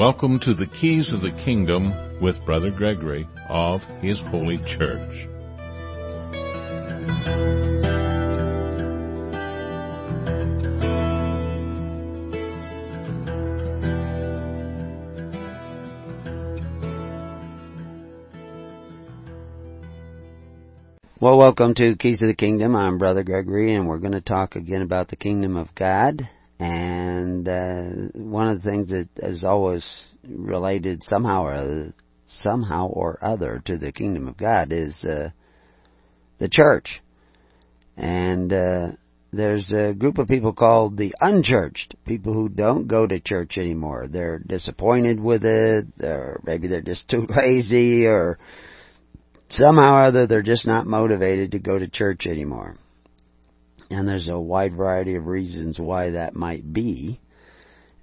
Welcome to the Keys of the Kingdom with Brother Gregory of His Holy Church. Well, welcome to Keys of the Kingdom. I'm Brother Gregory, and we're going to talk again about the Kingdom of God. And uh, one of the things that is always related somehow or other, somehow or other to the Kingdom of God is uh, the church. And uh, there's a group of people called the unchurched, people who don't go to church anymore. They're disappointed with it, or maybe they're just too lazy, or somehow or other they're just not motivated to go to church anymore. And there's a wide variety of reasons why that might be.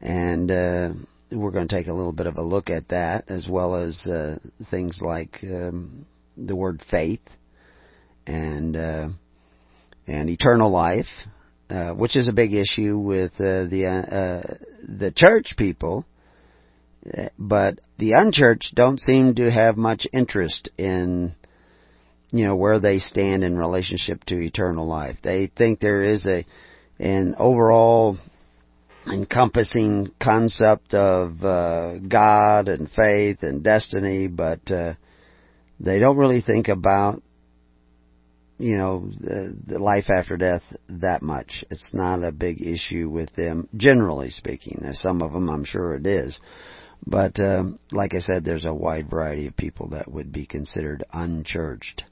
And uh, we're going to take a little bit of a look at that, as well as uh, things like um, the word faith and uh, and eternal life, uh, which is a big issue with uh, the uh, the church people but the unchurched don't seem to have much interest in you know where they stand in relationship to eternal life. They think there is a an overall encompassing concept of uh, God and faith and destiny, but uh, they don't really think about you know the, the life after death that much. It's not a big issue with them, generally speaking. There's some of them, I'm sure it is, but um, like I said, there's a wide variety of people that would be considered unchurched.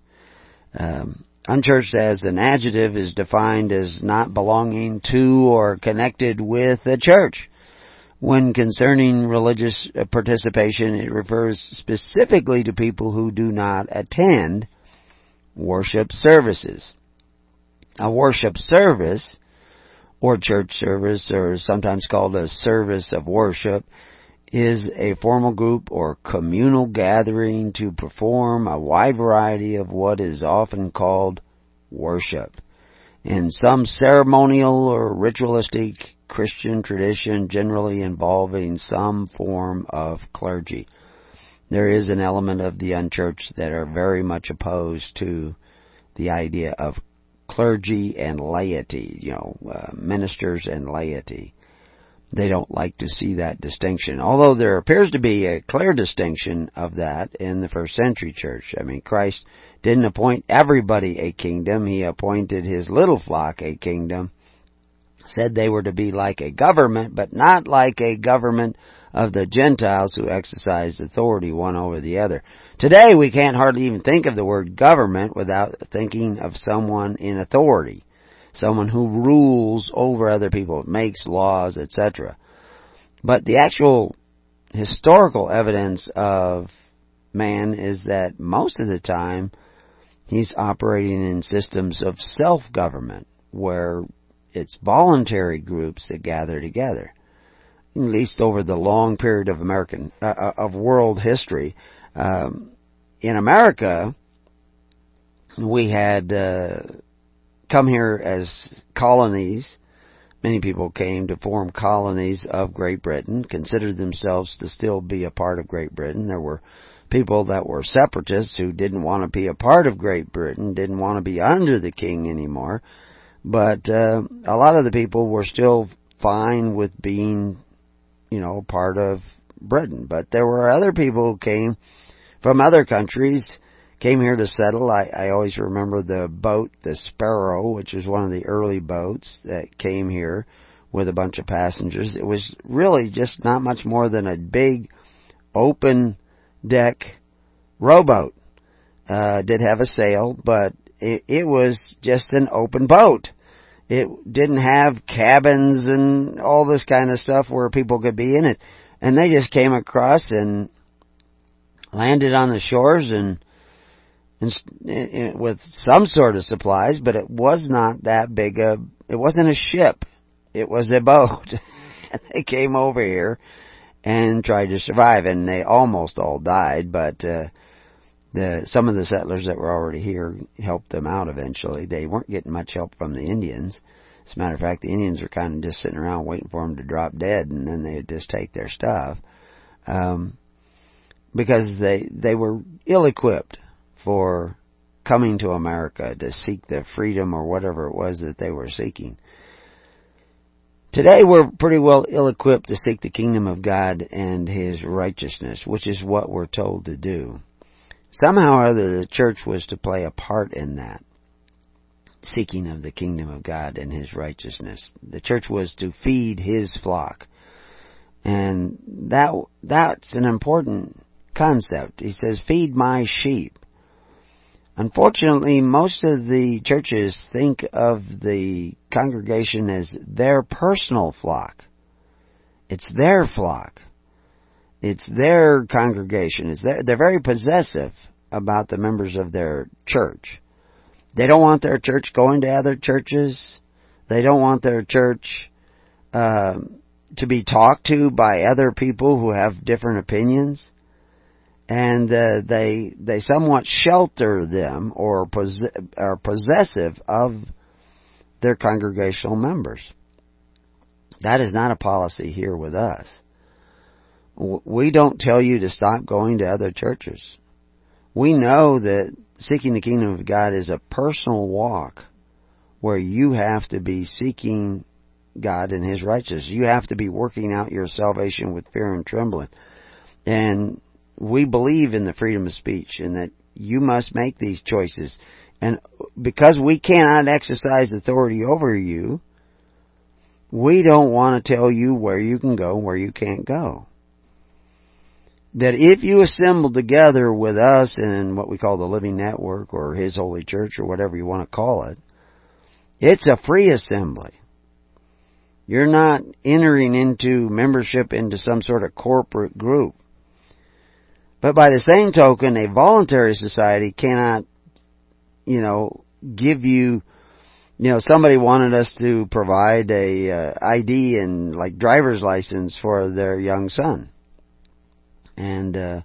Um, unchurched as an adjective is defined as not belonging to or connected with a church. When concerning religious participation, it refers specifically to people who do not attend worship services. A worship service, or church service, or sometimes called a service of worship, is a formal group or communal gathering to perform a wide variety of what is often called worship. In some ceremonial or ritualistic Christian tradition generally involving some form of clergy. There is an element of the unchurched that are very much opposed to the idea of clergy and laity, you know, uh, ministers and laity they don't like to see that distinction. Although there appears to be a clear distinction of that in the first century church. I mean, Christ didn't appoint everybody a kingdom. He appointed his little flock a kingdom. Said they were to be like a government, but not like a government of the Gentiles who exercise authority one over the other. Today we can't hardly even think of the word government without thinking of someone in authority someone who rules over other people, makes laws, etc. But the actual historical evidence of man is that most of the time he's operating in systems of self-government where it's voluntary groups that gather together. At least over the long period of American uh, uh of world history, um, in America, we had uh, come here as colonies. Many people came to form colonies of Great Britain, considered themselves to still be a part of Great Britain. There were people that were separatists who didn't want to be a part of Great Britain, didn't want to be under the king anymore. But uh, a lot of the people were still fine with being, you know, part of Britain. But there were other people who came from other countries came here to settle. I, I always remember the boat, the Sparrow, which was one of the early boats that came here with a bunch of passengers. It was really just not much more than a big open deck rowboat. Uh, did have a sail, but it, it was just an open boat. It didn't have cabins and all this kind of stuff where people could be in it. And they just came across and landed on the shores and with some sort of supplies, but it was not that big a, it wasn't a ship. It was a boat. and they came over here and tried to survive and they almost all died, but, uh, the, some of the settlers that were already here helped them out eventually. They weren't getting much help from the Indians. As a matter of fact, the Indians were kind of just sitting around waiting for them to drop dead and then they'd just take their stuff. Um, because they they were ill equipped for coming to America to seek the freedom or whatever it was that they were seeking. Today we're pretty well ill equipped to seek the kingdom of God and His righteousness, which is what we're told to do. Somehow or other the church was to play a part in that seeking of the kingdom of God and His righteousness. The church was to feed His flock. And that, that's an important concept. He says, feed my sheep. Unfortunately, most of the churches think of the congregation as their personal flock. It's their flock. It's their congregation. It's their, they're very possessive about the members of their church. They don't want their church going to other churches. They don't want their church uh, to be talked to by other people who have different opinions, and uh, they they somewhat shelter them or poss- are possessive of their congregational members. That is not a policy here with us. We don't tell you to stop going to other churches. We know that seeking the kingdom of God is a personal walk where you have to be seeking God and His righteousness. You have to be working out your salvation with fear and trembling. And we believe in the freedom of speech and that you must make these choices. And because we cannot exercise authority over you, we don't want to tell you where you can go and where you can't go that if you assemble together with us in what we call the Living Network or His Holy Church or whatever you want to call it, it's a free assembly. You're not entering into membership into some sort of corporate group. But by the same token, a voluntary society cannot, you know, give you, you know, somebody wanted us to provide a uh, ID and like driver's license for their young son and uh,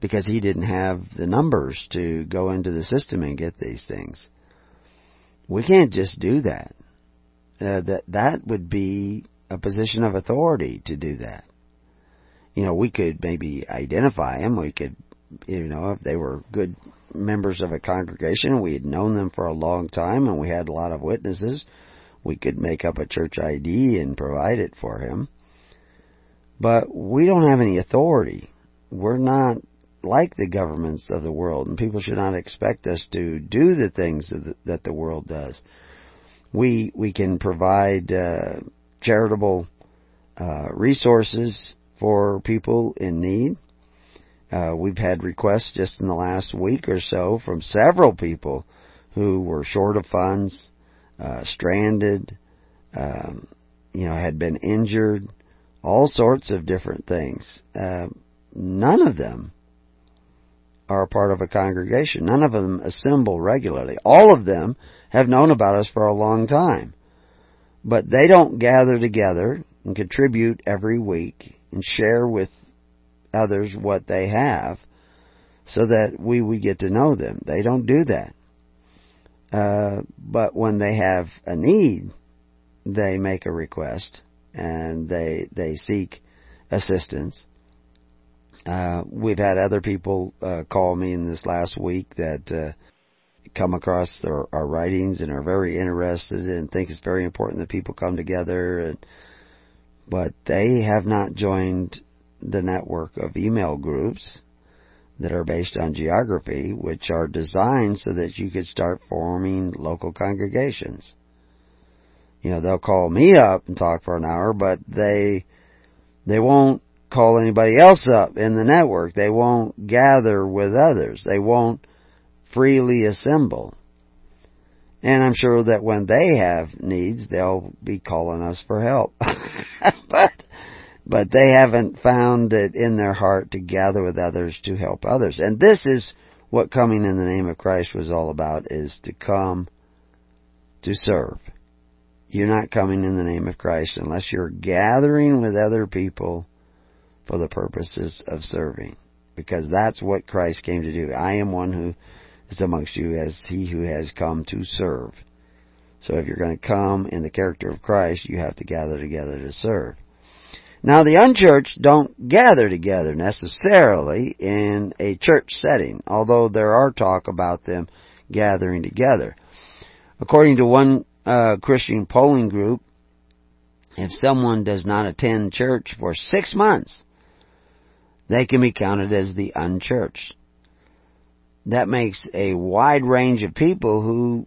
because he didn't have the numbers to go into the system and get these things. We can't just do that. Uh, that that would be a position of authority to do that. You know, we could maybe identify them. We could, you know, if they were good members of a congregation, we had known them for a long time, and we had a lot of witnesses. We could make up a church ID and provide it for him. But we don't have any authority. We're not like the governments of the world, and people should not expect us to do the things that the, world does. We we can provide uh, charitable uh, resources for people in need. Uh, we've had requests just in the last week or so from several people who were short of funds, uh, stranded, um, you know, had been injured, all sorts of different things. Uh, none of them are a part of a congregation. None of them assemble regularly. All of them have known about us for a long time. But they don't gather together and contribute every week and share with others what they have so that we would get to know them. They don't do that. Uh, but when they have a need, they make a request and they they seek assistance. Uh, we've had other people uh, call me in this last week that uh, come across our, our writings and are very interested and think it's very important that people come together. And, but they have not joined the network of email groups that are based on geography, which are designed so that you could start forming local congregations you know, they'll call me up and talk for an hour, but they, they won't call anybody else up in the network. They won't gather with others. They won't freely assemble. And I'm sure that when they have needs, they'll be calling us for help. but, but they haven't found it in their heart to gather with others to help others. And this is what coming in the name of Christ was all about, is to come to serve. You're not coming in the name of Christ unless you're gathering with other people for the purposes of serving. Because that's what Christ came to do. I am one who is amongst you as he who has come to serve. So if you're going to come in the character of Christ, you have to gather together to serve. Now the unchurched don't gather together necessarily in a church setting, although there are talk about them gathering together. According to one uh, Christian polling group, if someone does not attend church for six months, they can be counted as the unchurched. That makes a wide range of people who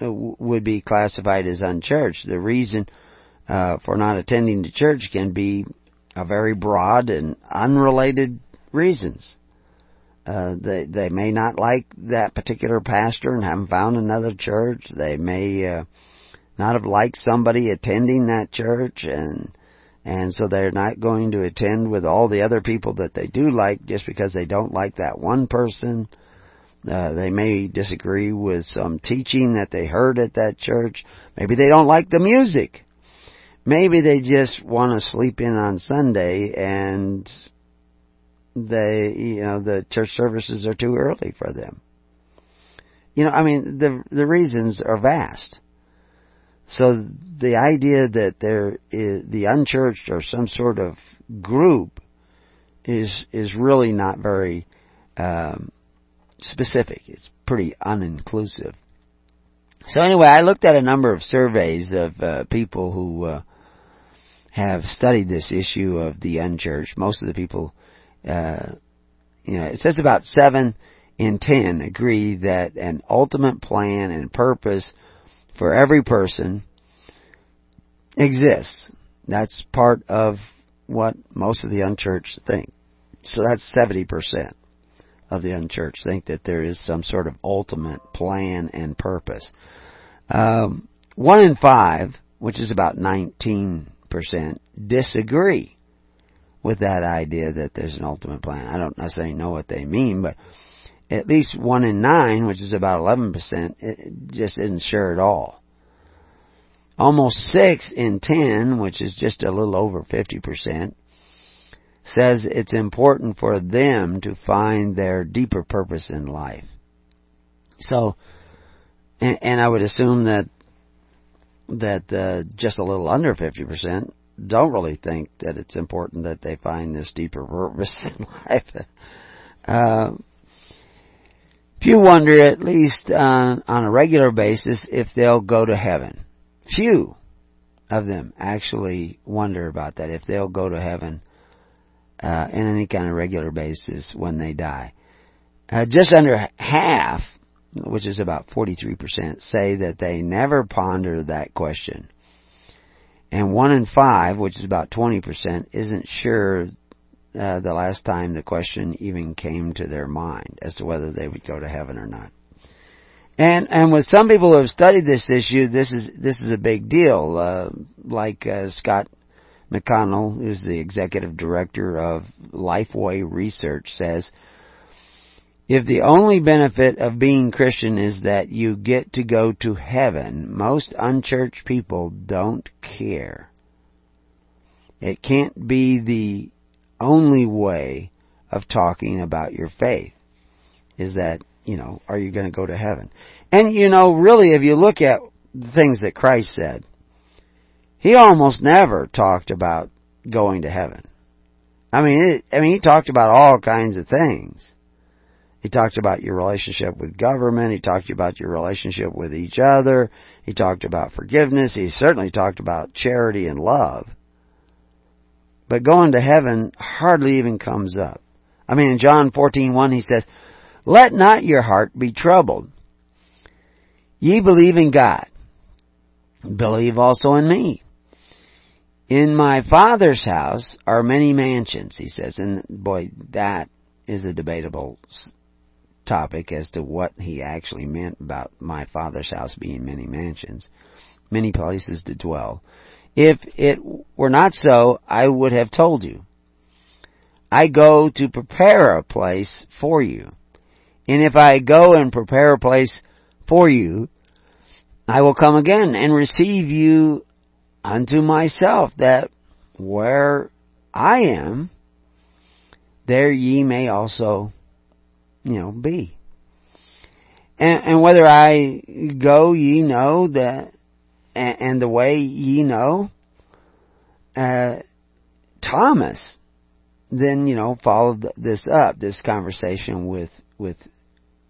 uh, would be classified as unchurched. The reason uh, for not attending the church can be a very broad and unrelated reasons. Uh, they they may not like that particular pastor and haven't found another church. They may uh, not have liked somebody attending that church and and so they're not going to attend with all the other people that they do like just because they don't like that one person. Uh, they may disagree with some teaching that they heard at that church. Maybe they don't like the music. Maybe they just want to sleep in on Sunday and they, you know, the church services are too early for them. You know, I mean, the the reasons are vast. So the idea that there is the unchurched or some sort of group is is really not very um, specific. It's pretty uninclusive. So anyway, I looked at a number of surveys of uh, people who uh, have studied this issue of the unchurched. Most of the people uh, you know, it says about seven in ten agree that an ultimate plan and purpose for every person exists. That's part of what most of the unchurched think. So that's 70% of the unchurched think that there is some sort of ultimate plan and purpose. Um, one in five, which is about 19%, disagree with that idea that there's an ultimate plan. I don't necessarily know what they mean, but at least one in nine, which is about 11%, it just isn't sure at all. Almost six in ten, which is just a little over 50%, says it's important for them to find their deeper purpose in life. So, and, and I would assume that that uh, just a little under 50% don't really think that it's important that they find this deeper purpose in life. Uh, few wonder, at least on, on a regular basis, if they'll go to heaven. Few of them actually wonder about that, if they'll go to heaven uh, in any kind of regular basis when they die. Uh, just under half, which is about 43%, say that they never ponder that question. And one in five, which is about 20%, isn't sure uh, the last time the question even came to their mind as to whether they would go to heaven or not. And and with some people who have studied this issue, this is this is a big deal. Uh, like uh, Scott McConnell, who's the executive director of Lifeway Research, says if the only benefit of being Christian is that you get to go to heaven, most unchurched people don't care. It can't be the only way of talking about your faith. Is that, you know, are you going to go to heaven? And you know, really, if you look at the things that Christ said, He almost never talked about going to heaven. I mean, it, I mean, He talked about all kinds of things. He talked about your relationship with government. He talked about your relationship with each other. He talked about forgiveness. He certainly talked about charity and love. But going to heaven hardly even comes up. I mean, in John 14:1 he says, "Let not your heart be troubled. Ye believe in God. Believe also in me. In my Father's house are many mansions," he says. And boy, that is a debatable topic as to what he actually meant about my father's house being many mansions, many places to dwell. If it were not so, I would have told you. I go to prepare a place for you. And if I go and prepare a place for you, I will come again and receive you unto myself, that where I am, there ye may also you know, be. And, and whether I go, ye know that, and, and the way ye know, uh, Thomas then, you know, followed this up, this conversation with, with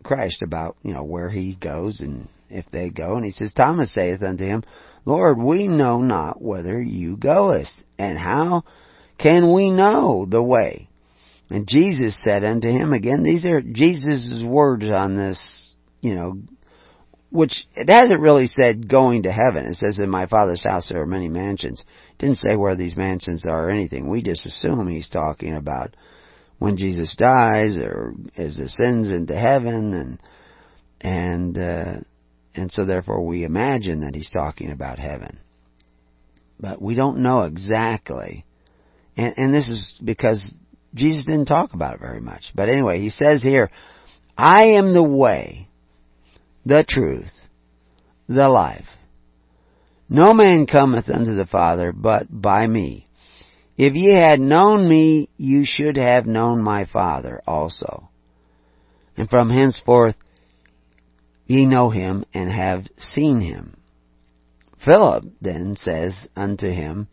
Christ about, you know, where he goes and if they go. And he says, Thomas saith unto him, Lord, we know not whither you goest, and how can we know the way? And Jesus said unto him again, these are Jesus' words on this, you know, which it hasn't really said going to heaven. It says in my father's house there are many mansions. It didn't say where these mansions are or anything. We just assume he's talking about when Jesus dies or as ascends into heaven and and uh, and so therefore we imagine that he's talking about heaven. But we don't know exactly. And and this is because Jesus didn't talk about it very much. But anyway, he says here, I am the way the truth, the life. No man cometh unto the Father but by me. If ye had known me, you should have known my Father also. And from henceforth ye know him and have seen him. Philip then says unto him,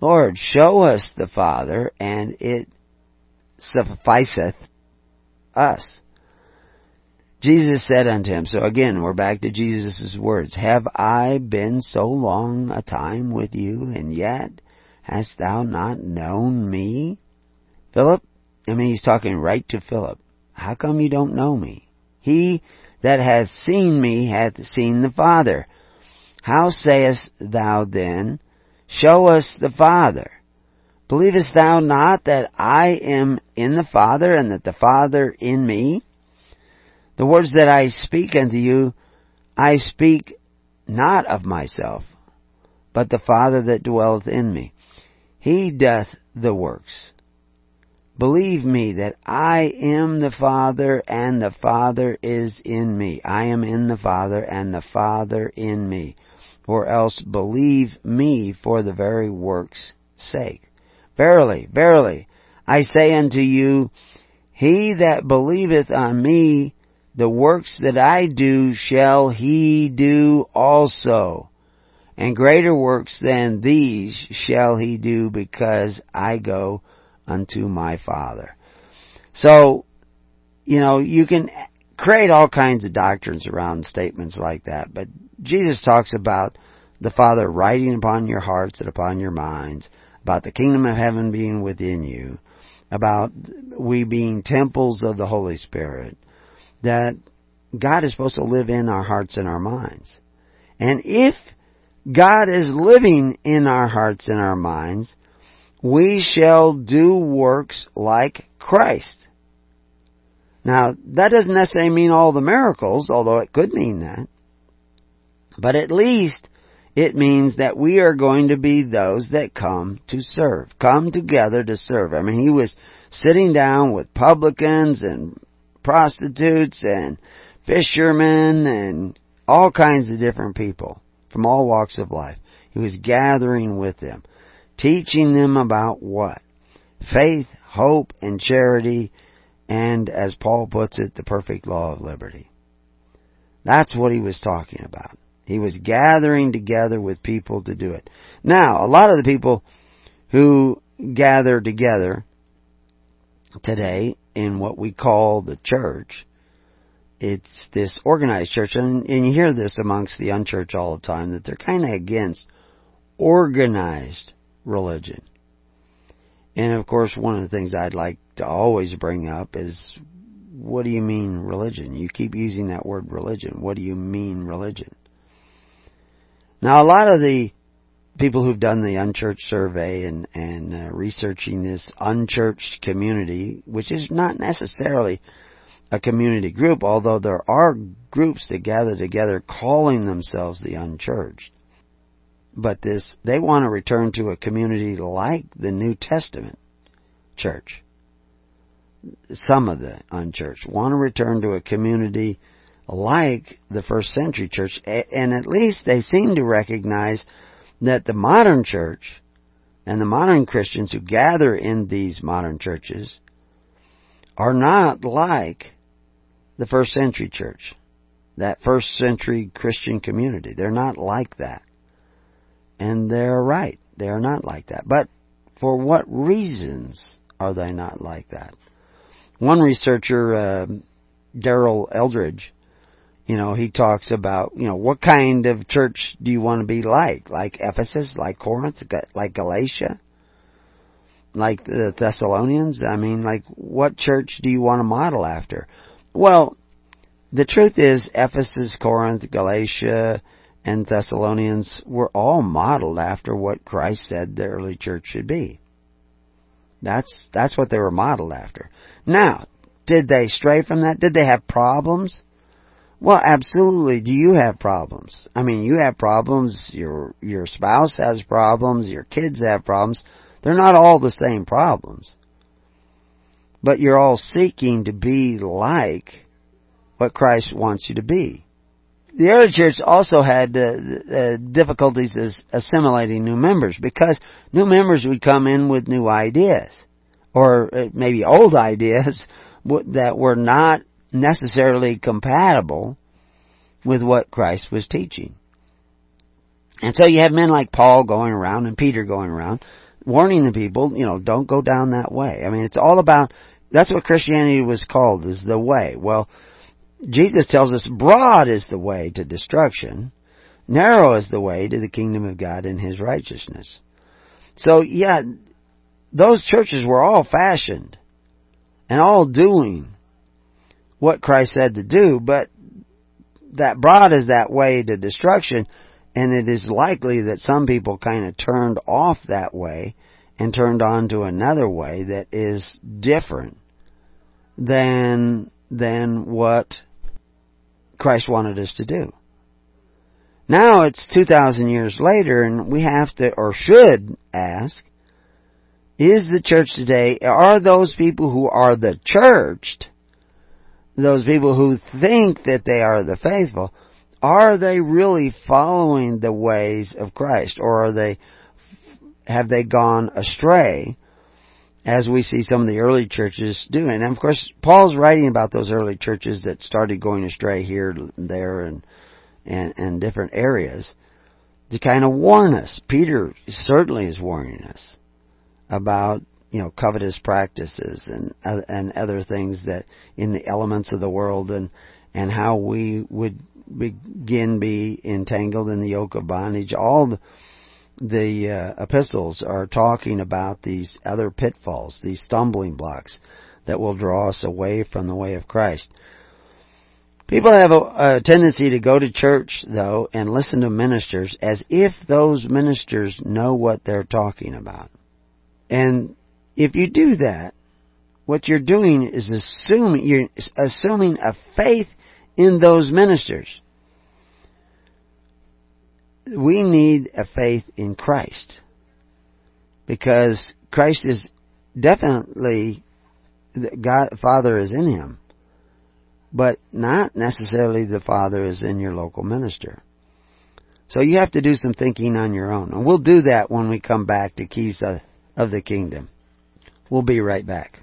Lord, show us the Father, and it sufficeth us. Jesus said unto him, so again, we're back to Jesus' words, Have I been so long a time with you, and yet hast thou not known me? Philip, I mean, he's talking right to Philip. How come you don't know me? He that hath seen me hath seen the Father. How sayest thou then, Show us the Father? Believest thou not that I am in the Father, and that the Father in me? The words that I speak unto you, I speak not of myself, but the Father that dwelleth in me. He doth the works. Believe me that I am the Father and the Father is in me. I am in the Father and the Father in me. Or else believe me for the very work's sake. Verily, verily, I say unto you, he that believeth on me the works that I do shall he do also. And greater works than these shall he do because I go unto my Father. So, you know, you can create all kinds of doctrines around statements like that, but Jesus talks about the Father writing upon your hearts and upon your minds, about the kingdom of heaven being within you, about we being temples of the Holy Spirit, that God is supposed to live in our hearts and our minds. And if God is living in our hearts and our minds, we shall do works like Christ. Now, that doesn't necessarily mean all the miracles, although it could mean that. But at least it means that we are going to be those that come to serve, come together to serve. I mean, he was sitting down with publicans and prostitutes and fishermen and all kinds of different people from all walks of life. He was gathering with them, teaching them about what? Faith, hope, and charity, and as Paul puts it, the perfect law of liberty. That's what he was talking about. He was gathering together with people to do it. Now, a lot of the people who gather together today in what we call the church. It's this organized church, and, and you hear this amongst the unchurched all the time, that they're kind of against organized religion. And of course, one of the things I'd like to always bring up is, what do you mean religion? You keep using that word religion. What do you mean religion? Now, a lot of the people who've done the unchurched survey and and uh, researching this unchurched community, which is not necessarily a community group, although there are groups that gather together calling themselves the unchurched. But this, they want to return to a community like the New Testament church. Some of the unchurched want to return to a community like the first century church, and at least they seem to recognize that the modern church and the modern Christians who gather in these modern churches are not like the first century church, that first century Christian community. They're not like that. And they're right. They are not like that. But For what reasons are they not like that? One researcher, uh, Darrell Eldredge, you know, he talks about, you know, what kind of church do you want to be like? Like Ephesus, like Corinth, like Galatia, like the Thessalonians? I mean, like, what church do you want to model after? Well, the truth is, Ephesus, Corinth, Galatia, and Thessalonians were all modeled after what Christ said the early church should be. That's, that's what they were modeled after. Now, did they stray from that? Did they have problems? Well, absolutely. Do you have problems? I mean, you have problems, your, your spouse has problems, your kids have problems. They're not all the same problems. But you're all seeking to be like what Christ wants you to be. The early church also had uh, uh, difficulties as assimilating new members because new members would come in with new ideas or uh, maybe old ideas that were not necessarily compatible with what Christ was teaching. And so you have men like Paul going around and Peter going around warning the people, you know, don't go down that way. I mean, it's all about, that's what Christianity was called, is the way. Well, Jesus tells us broad is the way to destruction, narrow is the way to the kingdom of God and His righteousness. So yeah, those churches were all fashioned and all doing what Christ said to do, but that broad is that way to destruction, and it is likely that some people kind of turned off that way and turned on to another way that is different than than what Christ wanted us to do. Now it's 2,000 years later and we have to, or should ask, is the church today, are those people who are the churched those people who think that they are the faithful, are they really following the ways of Christ or are they have they gone astray as we see some of the early churches doing. And of course Paul's writing about those early churches that started going astray here there and and, and different areas to kind of warn us. Peter certainly is warning us about you know covetous practices and uh, and other things that in the elements of the world and and how we would begin be entangled in the yoke of bondage. All the, the uh, epistles are talking about these other pitfalls these stumbling blocks that will draw us away from the way of Christ People have a, a, tendency to go to church, though, and listen to ministers as if those ministers know what they're talking about. And if you do that, what you're doing is assuming you're assuming a faith in those ministers. We need a faith in Christ because Christ is definitely God Father is in him, but not necessarily the Father is in your local minister. So you have to do some thinking on your own, and we'll do that when we come back to Keys of, of the Kingdom. We'll be right back.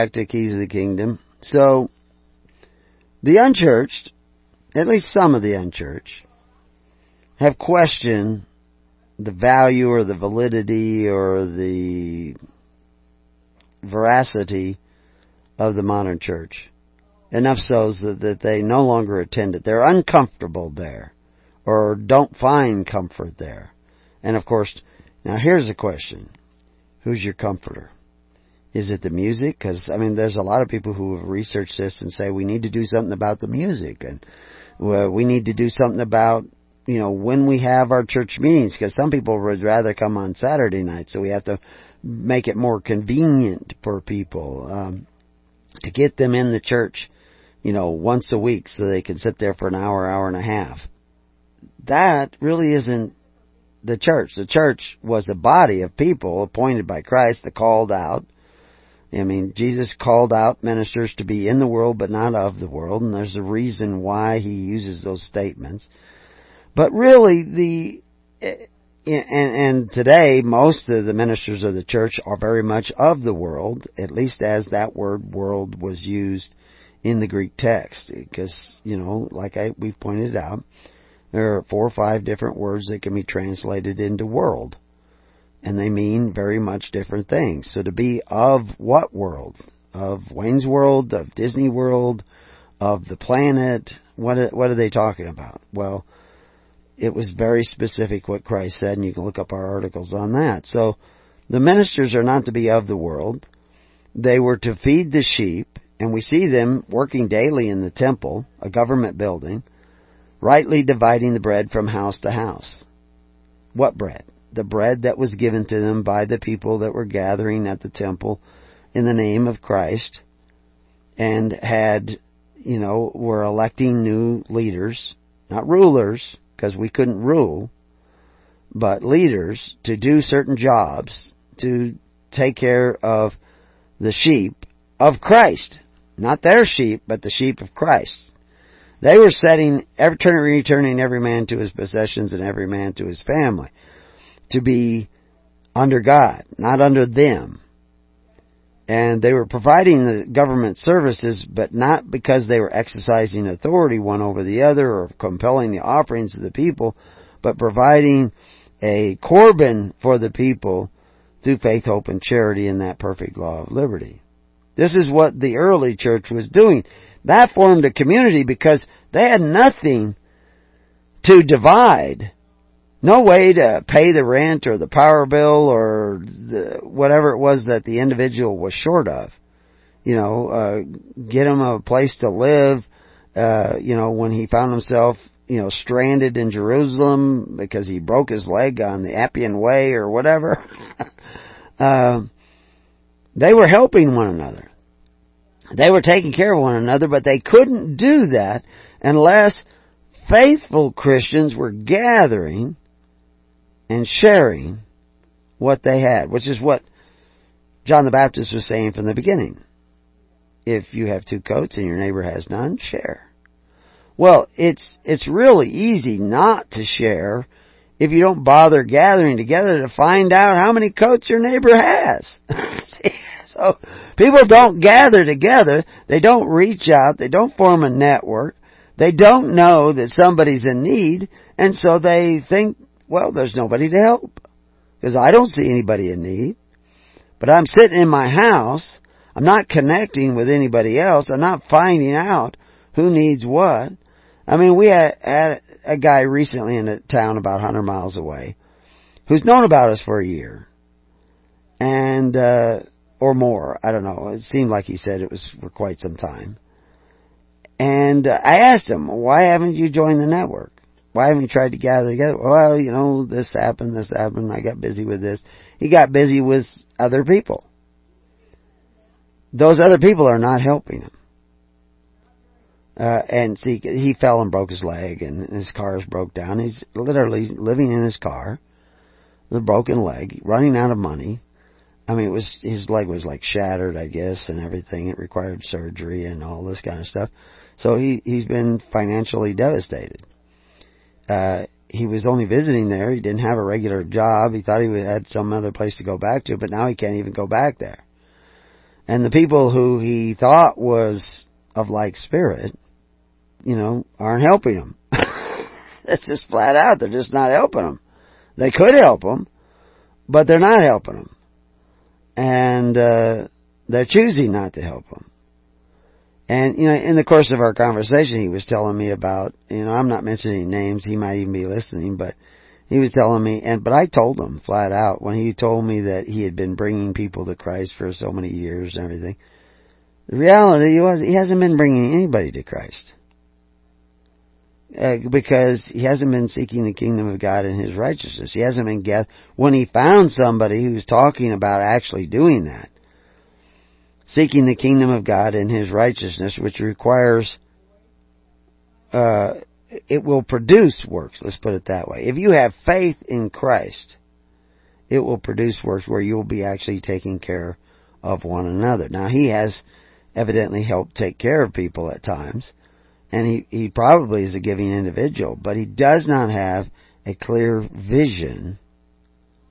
Back to Keys of the Kingdom. So, the unchurched, at least some of the unchurched, have questioned the value or the validity or the veracity of the modern church. Enough so that, that they no longer attend it. They're uncomfortable there or don't find comfort there. And of course, now here's the question. Who's your comforter? Is it the music? Because I mean, there's a lot of people who have researched this and say we need to do something about the music, and well, we need to do something about you know, when we have our church meetings, because some people would rather come on Saturday night, so we have to make it more convenient for people um, to get them in the church, you know, once a week, so they can sit there for an hour, hour and a half. That really isn't the church. The church was a body of people appointed by Christ, that called out. I mean, Jesus called out ministers to be in the world but not of the world, and there's a reason why he uses those statements. But really, the eh, eh, and, and today most of the ministers of the church are very much of the world, at least as that word "world" was used in the Greek text, because you know, like I we've pointed out, there are four or five different words that can be translated into world. And they mean very much different things. So to be of what world? Of Wayne's World, of Disney World, of the planet, what are, what are they talking about? Well, it was very specific what Christ said, and you can look up our articles on that. So, the ministers are not to be of the world. They were to feed the sheep, and we see them working daily in the temple, a government building rightly dividing the bread from house to house. What bread? The bread that was given to them by the people that were gathering at the temple in the name of Christ and had, you know, were electing new leaders, not rulers, because we couldn't rule, but leaders to do certain jobs to take care of the sheep of Christ. Not their sheep, but the sheep of Christ. They were setting, every, returning every man to his possessions and every man to his family to be under God, not under them. And they were providing the government services, but not because they were exercising authority one over the other or compelling the offerings of the people, but providing a Corban for the people through faith, hope, and charity in that perfect law of liberty. This is what the early church was doing. That formed a community because they had nothing to divide. No way to pay the rent or the power bill or the, whatever it was that the individual was short of. You know, uh, get him a place to live. Uh, you know, when he found himself, you know, stranded in Jerusalem because he broke his leg on the Appian Way or whatever. uh, they were helping one another. They were taking care of one another, but they couldn't do that unless faithful Christians were gathering and sharing what they had, which is what John the Baptist was saying from the beginning. If you have two coats and your neighbor has none, share. Well, it's, it's really easy not to share if you don't bother gathering together to find out how many coats your neighbor has. So people don't gather together. They don't reach out. They don't form a network. They don't know that somebody's in need. And so they think, well, there's nobody to help. Because I don't see anybody in need. But I'm sitting in my house. I'm not connecting with anybody else. I'm not finding out who needs what. I mean, we had, had a guy recently in a town about 100 miles away who's known about us for a year. And, uh, or more. I don't know. It seemed like he said it was for quite some time. And uh, I asked him, why haven't you joined the network? Why haven't you tried to gather together? Well, you know, this happened, this happened, I got busy with this. He got busy with other people. Those other people are not helping him. Uh, and see, he fell and broke his leg and his car's broke down. He's literally living in his car with a broken leg, running out of money, I mean, it was his leg was like shattered, I guess, and everything. It required surgery and all this kind of stuff. So he he's been financially devastated. Uh, he was only visiting there. He didn't have a regular job. He thought he had some other place to go back to, but now he can't even go back there. And the people who he thought was of like spirit, you know, aren't helping him. That's just flat out. They're just not helping him. They could help him, but they're not helping him and uh, they're choosing not to help him. And you know, in the course of our conversation, he was telling me about you know I'm not mentioning names. He might even be listening, but he was telling me, and but I told him flat out when he told me that he had been bringing people to Christ for so many years and everything. The reality was he hasn't been bringing anybody to Christ. uh, because he hasn't been seeking the kingdom of God and his righteousness. He hasn't been get when he found somebody who's talking about actually doing that, seeking the kingdom of God and his righteousness, which requires uh, it will produce works. Let's put it that way. If you have faith in Christ, it will produce works where you will be actually taking care of one another. Now he has evidently helped take care of people at times and he, he probably is a giving individual, but he does not have a clear vision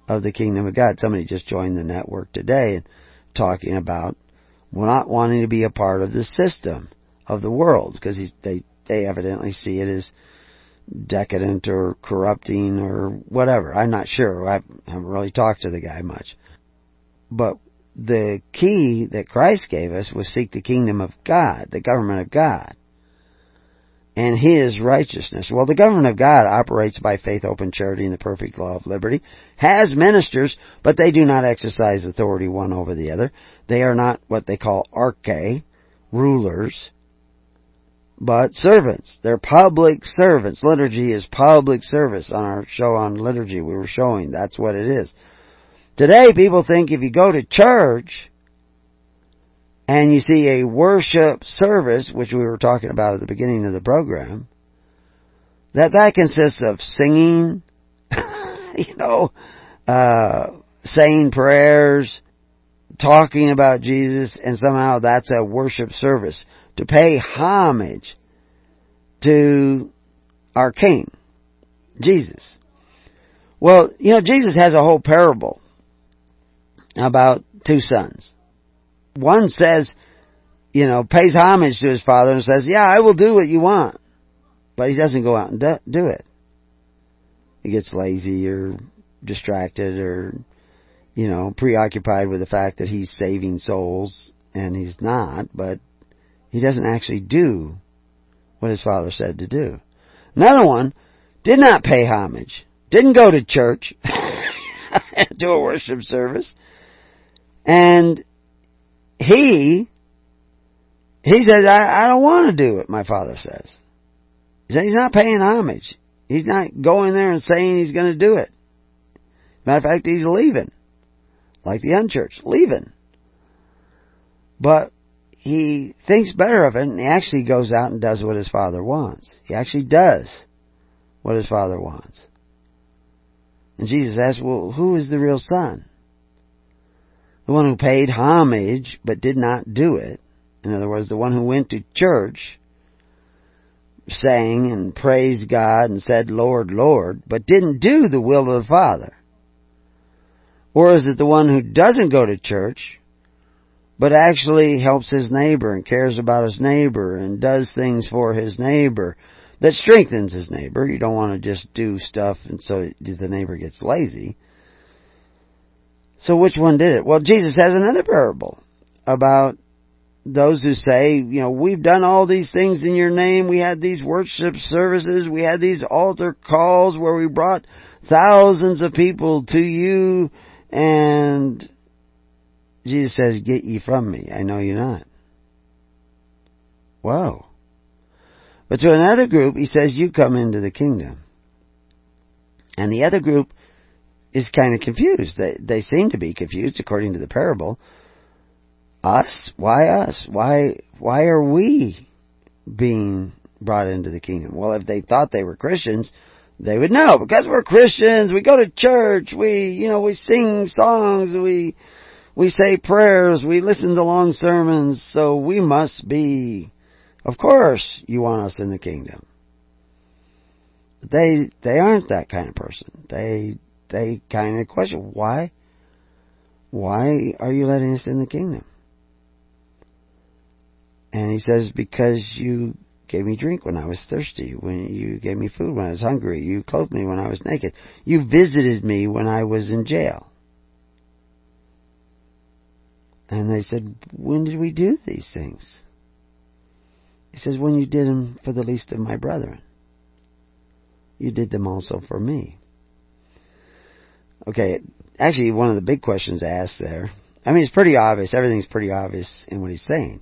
of the kingdom of God. Somebody just joined the network today and talking about not wanting to be a part of the system of the world because they they evidently see it as decadent or corrupting or whatever. I'm not sure. I haven't really talked to the guy much. But the key that Christ gave us was seek the kingdom of God, the government of God and His righteousness. Well, the government of God operates by faith, open charity, and the perfect law of liberty, has ministers, but they do not exercise authority one over the other. They are not what they call arche, rulers, but servants. They're public servants. Liturgy is public service. On our show on liturgy, we were showing that's what it is. Today, people think if you go to church, and you see a worship service, which we were talking about at the beginning of the program, that that consists of singing, you know, uh, saying prayers, talking about Jesus, and somehow that's a worship service to pay homage to our King, Jesus. Well, you know, Jesus has a whole parable about two sons one says, you know, pays homage to his father and says, yeah, I will do what you want. But he doesn't go out and do it. He gets lazy or distracted or, you know, preoccupied with the fact that he's saving souls and he's not, but he doesn't actually do what his father said to do. Another one did not pay homage, didn't go to church, to a worship service, and he, he says, I, I don't want to do it, my father says. He said, he's not paying homage. He's not going there and saying he's going to do it. Matter of fact, he's leaving. Like the unchurched, leaving. But he thinks better of it and he actually goes out and does what his father wants. He actually does what his father wants. And Jesus asks, well, who is the real son? The one who paid homage but did not do it. In other words, the one who went to church, sang and praised God and said, Lord, Lord, but didn't do the will of the Father? Or is it the one who doesn't go to church, but actually helps his neighbor and cares about his neighbor and does things for his neighbor that strengthens his neighbor? You don't want to just do stuff and so the neighbor gets lazy. So which one did it? Well, Jesus has another parable about those who say, you know, we've done all these things in your name. We had these worship services. We had these altar calls where we brought thousands of people to you. And Jesus says, get ye from me. I know you're not. Whoa. But to another group, he says, you come into the kingdom. And the other group is kind of confused. They, they seem to be confused according to the parable. Us? Why us? Why, why are we being brought into the kingdom? Well, if they thought they were Christians, they would know because we're Christians. We go to church. We, you know, we sing songs. We, we say prayers. We listen to long sermons. So we must be, of course, you want us in the kingdom. They, they aren't that kind of person. They they kind of question, why? Why are you letting us in the kingdom? And he says, because you gave me drink when I was thirsty, when you gave me food when I was hungry, you clothed me when I was naked, you visited me when I was in jail. And they said, when did we do these things? He says, when you did them for the least of my brethren. You did them also for me. Okay, actually, one of the big questions asked there. I mean, it's pretty obvious. Everything's pretty obvious in what he's saying.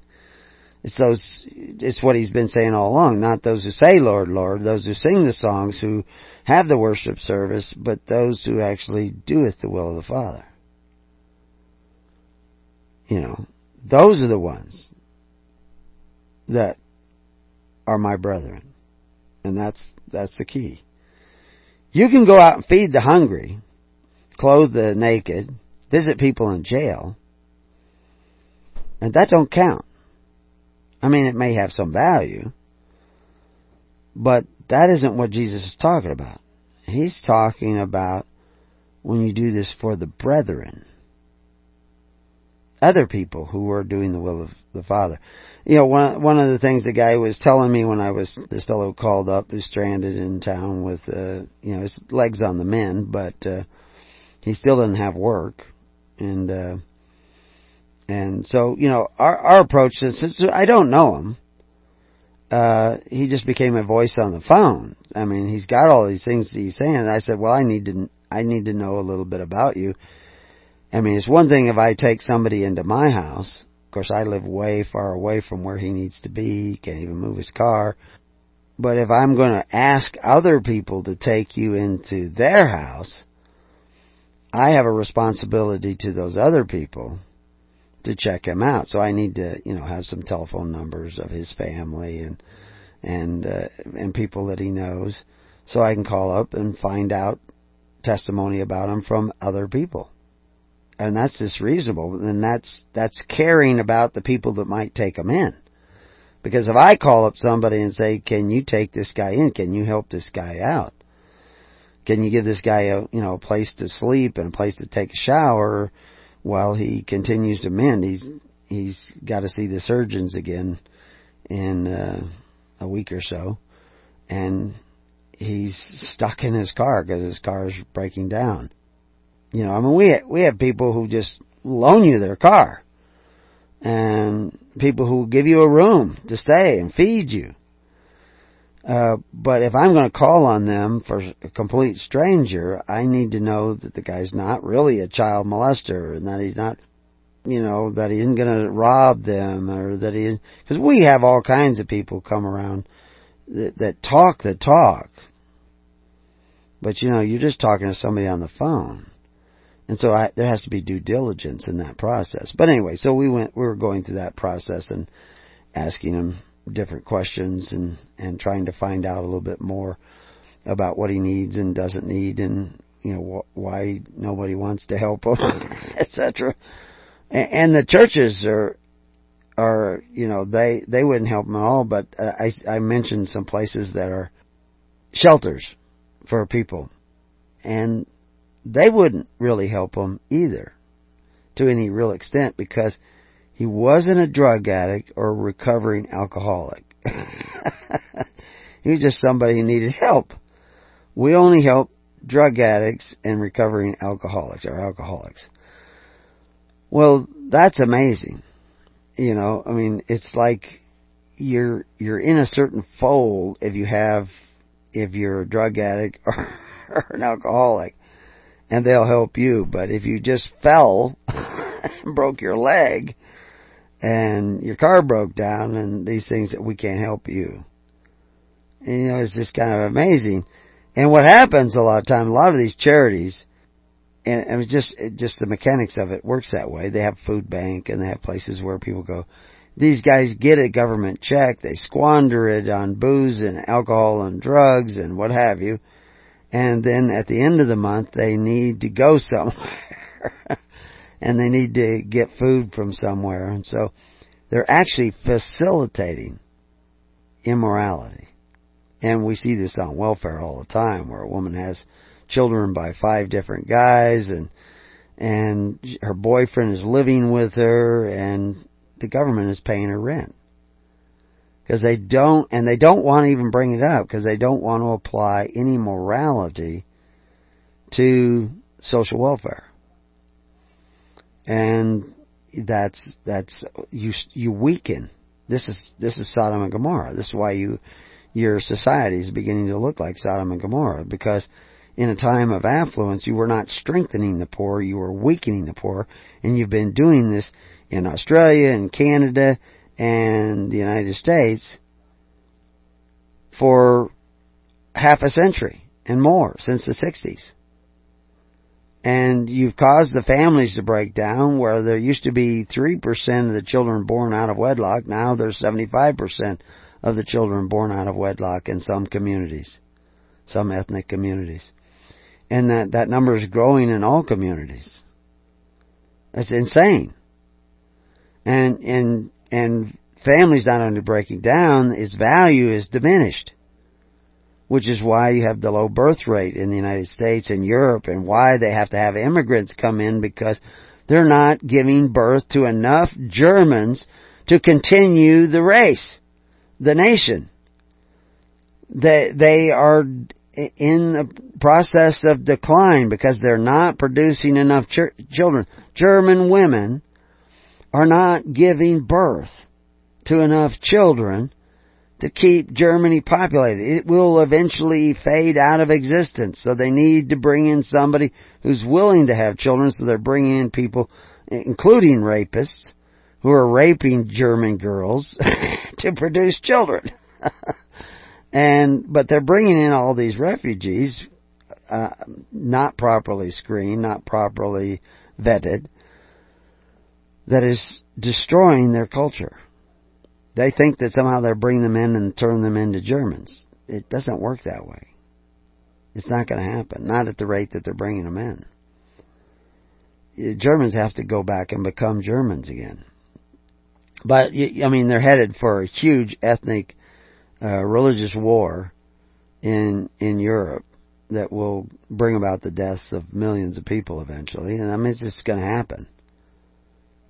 It's those, it's what he's been saying all along, not those who say Lord, Lord, those who sing the songs, who have the worship service, but those who actually doeth the will of the Father. You know, those are the ones that are my brethren. And that's, that's the key. You can go out and feed the hungry, clothe the naked, visit people in jail, and that don't count. I mean, it may have some value, but that isn't what Jesus is talking about. He's talking about when you do this for the brethren other people who were doing the will of the Father. You know, one one of the things the guy was telling me when I was this fellow called up who's stranded in town with uh you know his legs on the mend, but uh he still doesn't have work, and uh and so you know our our approach is since I don't know him. Uh, he just became a voice on the phone. I mean, he's got all these things he's saying. I said, well, I need to, I need to know a little bit about you I mean, it's one thing if I take somebody into my house. Of course, I live way far away from where he needs to be. He can't even move his car. But if I'm going to ask other people to take you into their house, I have a responsibility to those other people to check him out. So I need to, you know, have some telephone numbers of his family and and uh, and people that he knows, so I can call up and find out testimony about him from other people and that's just reasonable. And that's that's caring about the people that might take him in. Because if I call up somebody and say, "Can you take this guy in? Can you help this guy out? Can you give this guy a you know a place to sleep and a place to take a shower while he continues to mend? He's he's got to see the surgeons again in uh, a week or so, and he's stuck in his car because his car is breaking down you know, I mean, we we have people who just loan you their car, and people who give you a room to stay and feed you. Uh, but if I'm going to call on them for a complete stranger, I need to know that the guy's not really a child molester and that he's not, you know, that he isn't going to rob them or that he, because we have all kinds of people come around that, that talk the talk. But you know, you're just talking to somebody on the phone. And so I, there has to be due diligence in that process. But anyway, so we went, we were going through that process and asking him different questions and, and trying to find out a little bit more about what he needs and doesn't need and, you know, wh- why nobody wants to help him, etc. And, and the churches are, are, you know, they, they wouldn't help him at all, but uh, I, I mentioned some places that are shelters for people. And they wouldn't really help him either to any real extent because he wasn't a drug addict or a recovering alcoholic. he was just somebody who needed help. We only help drug addicts and recovering alcoholics or alcoholics. Well, that's amazing. You know, I mean, it's like you're you're in a certain fold if you have if you're a drug addict or, or an alcoholic and they'll help you. But if you just fell and broke your leg and your car broke down and these things that we can't help you. And, you know, it's just kind of amazing. And what happens a lot of times, a lot of these charities, and it's just, it just the mechanics of it works that way. They have food bank and they have places where people go, these guys get a government check, they squander it on booze and alcohol and drugs and what have you and then at the end of the month they need to go somewhere and they need to get food from somewhere. And so they're actually facilitating immorality. And we see this on welfare all the time where a woman has children by five different guys and and her boyfriend is living with her and the government is paying her rent. Because they don't, and they don't want to even bring it up because they don't want to apply any morality to social welfare. And that's, that's, you, you weaken. This is, this is Sodom and Gomorrah. This is why you, your society is beginning to look like Sodom and Gomorrah because in a time of affluence, you were not strengthening the poor, you were weakening the poor, and you've been doing this in Australia and Canada and the United States for half a century and more since the 60s. And you've caused the families to break down where there used to be 3% of the children born out of wedlock. Now there's 75% of the children born out of wedlock in some communities, some ethnic communities. And that, that number is growing in all communities. That's insane. And, and, and families not only breaking down, its value is diminished which is why you have the low birth rate in the United States and Europe and why they have to have immigrants come in because they're not giving birth to enough Germans to continue the race, the nation. They, they are in the process of decline because they're not producing enough ch- children. German women are not giving birth to enough children to keep Germany populated. It will eventually fade out of existence. So they need to bring in somebody who's willing to have children. So they're bringing in people, including rapists, who are raping German girls to produce children. and, but they're bringing in all these refugees, uh, not properly screened, not properly vetted, that is destroying their culture. They think that somehow they're bringing them in and turn them into Germans. It doesn't work that way. It's not going to happen. Not at the rate that they're bringing them in. Germans have to go back and become Germans again. But, I mean, they're headed for a huge ethnic, uh, religious war in, in Europe that will bring about the deaths of millions of people eventually. And I mean, it's just going to happen.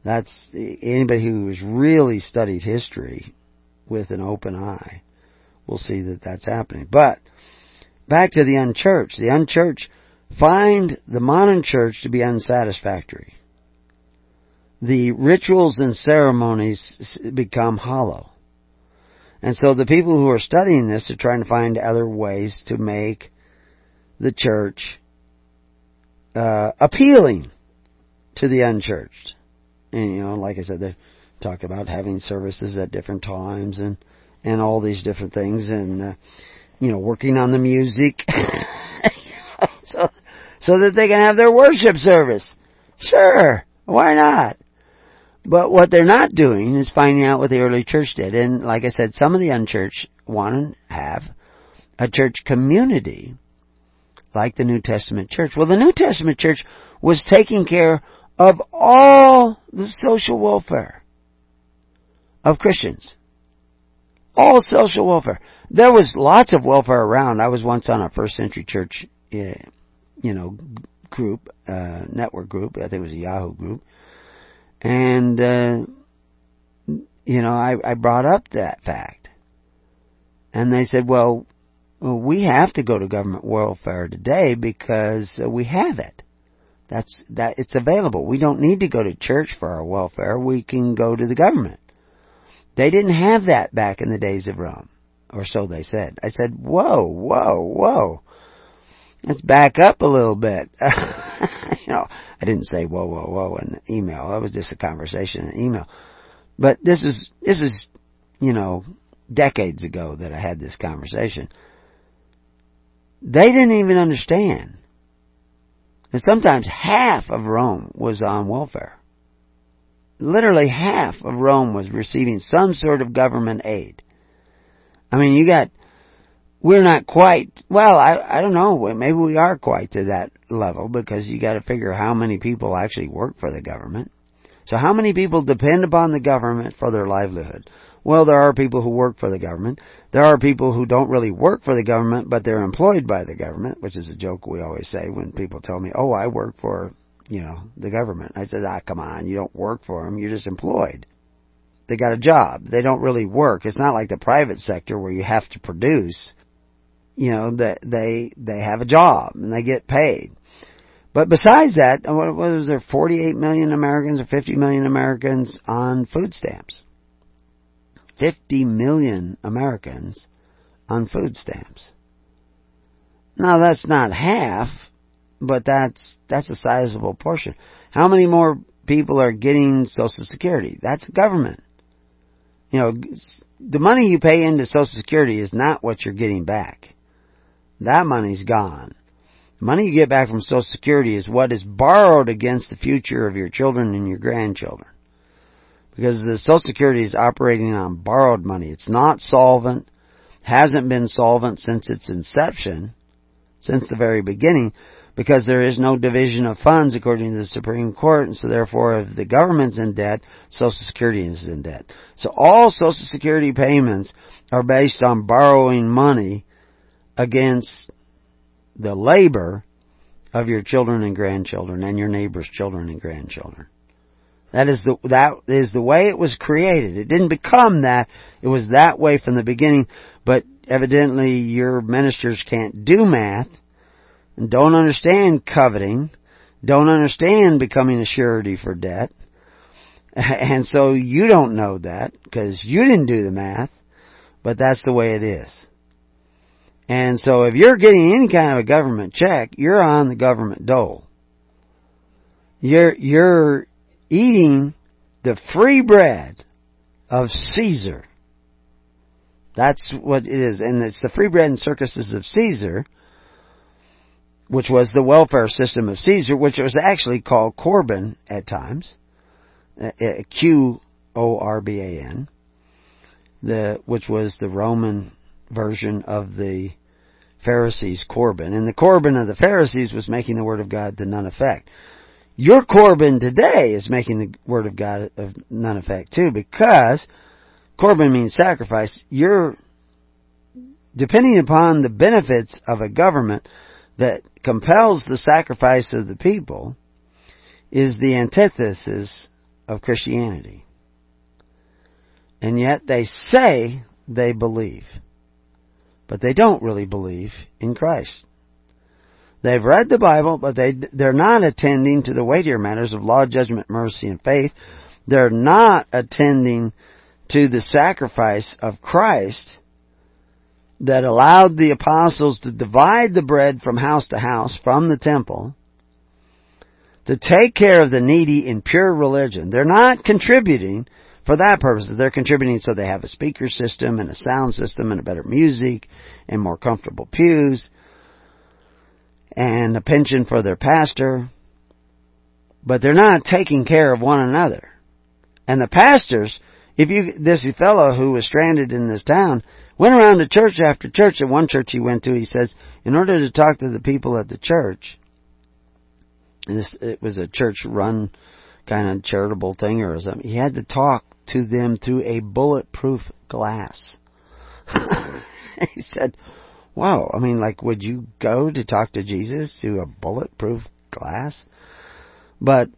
That's anybody who has really studied history with an open eye will see that that's happening. But back to the unchurched. The unchurched find the modern church to be unsatisfactory. The rituals and ceremonies become hollow. And so the people who are studying this are trying to find other ways to make the church uh, appealing to the unchurched. And, you know, like I said, they talk about having services at different times and, and all these different things and, uh, you know, working on the music. so, so that they can have their worship service. Sure. Why not? But what they're not doing is finding out what the early church did. And like I said, some of the unchurched want to have a church community like the New Testament church. Well, the New Testament church was taking care of all the social welfare of Christians. All social welfare. There was lots of welfare around. I was once on a first century church, eh, you know, group, uh, network group. I think it was a Yahoo group. And, uh, you know, I, I brought up that fact. And they said, well, we have to go to government welfare today because we have it. That's that it's available. We don't need to go to church for our welfare. We can go to the government. They didn't have that back in the days of Rome, or so they said. I said, "Whoa, whoa, whoa." Let's back up a little bit. you know, I didn't say whoa, whoa, whoa in the email. That was just a conversation in the email. But this is this is, you know, decades ago that I had this conversation. They didn't even understand and sometimes half of Rome was on welfare. Literally half of Rome was receiving some sort of government aid. I mean, you got, we're not quite, well, I, I don't know, maybe we are quite to that level because you gotta figure how many people actually work for the government. So how many people depend upon the government for their livelihood? Well, there are people who work for the government. There are people who don't really work for the government, but they're employed by the government, which is a joke we always say when people tell me, oh, I work for, you know, the government. I said, ah, come on, you don't work for them, you're just employed. They got a job. They don't really work. It's not like the private sector where you have to produce. You know, that they, they have a job and they get paid. But besides that, what was there, 48 million Americans or 50 million Americans on food stamps? 50 million Americans on food stamps. Now that's not half, but that's, that's a sizable portion. How many more people are getting Social Security? That's government. You know, the money you pay into Social Security is not what you're getting back. That money's gone. The money you get back from Social Security is what is borrowed against the future of your children and your grandchildren. Because the Social Security is operating on borrowed money. It's not solvent, hasn't been solvent since its inception, since the very beginning, because there is no division of funds according to the Supreme Court, and so therefore if the government's in debt, Social Security is in debt. So all Social Security payments are based on borrowing money against the labor of your children and grandchildren and your neighbor's children and grandchildren. That is the that is the way it was created. It didn't become that. It was that way from the beginning, but evidently your ministers can't do math and don't understand coveting, don't understand becoming a surety for debt. And so you don't know that because you didn't do the math, but that's the way it is. And so if you're getting any kind of a government check, you're on the government dole. You're, you're eating the free bread of Caesar. That's what it is. And it's the free bread and circuses of Caesar which was the welfare system of Caesar, which was actually called Corban at times, uh, uh, Q O R B A N, the which was the Roman version of the Pharisees' Corban, and the Corban of the Pharisees was making the Word of God to none effect. Your Corban today is making the Word of God of none effect too, because Corban means sacrifice. You're depending upon the benefits of a government that compels the sacrifice of the people is the antithesis of Christianity. And yet they say they believe. But they don't really believe in Christ. They've read the Bible, but they, they're not attending to the weightier matters of law, judgment, mercy, and faith. They're not attending to the sacrifice of Christ that allowed the apostles to divide the bread from house to house from the temple, to take care of the needy in pure religion. They're not contributing for that purpose. They're contributing so they have a speaker system and a sound system and a better music and more comfortable pews and a pension for their pastor. But they're not taking care of one another. And the pastors, if you, this fellow who was stranded in this town, Went around to church after church. At one church he went to, he says, in order to talk to the people at the church, this, it was a church run kind of charitable thing or something, he had to talk to them through a bulletproof glass. he said, wow, I mean, like, would you go to talk to Jesus through a bulletproof glass? But,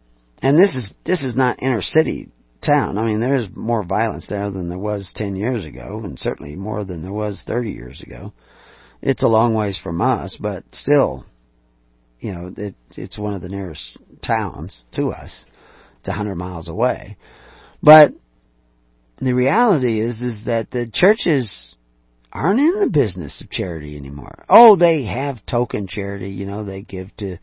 and this is, this is not inner city town. I mean, there's more violence there than there was 10 years ago, and certainly more than there was 30 years ago. It's a long ways from us, but still, you know, it, it's one of the nearest towns to us. It's a hundred miles away. But the reality is, is that the churches aren't in the business of charity anymore. Oh, they have token charity, you know, they give to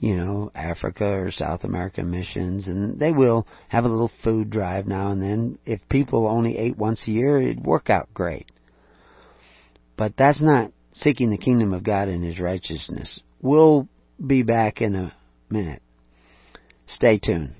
you know, Africa or South American missions, and they will have a little food drive now and then. If people only ate once a year, it'd work out great. But that's not seeking the kingdom of God and His righteousness. We'll be back in a minute. Stay tuned.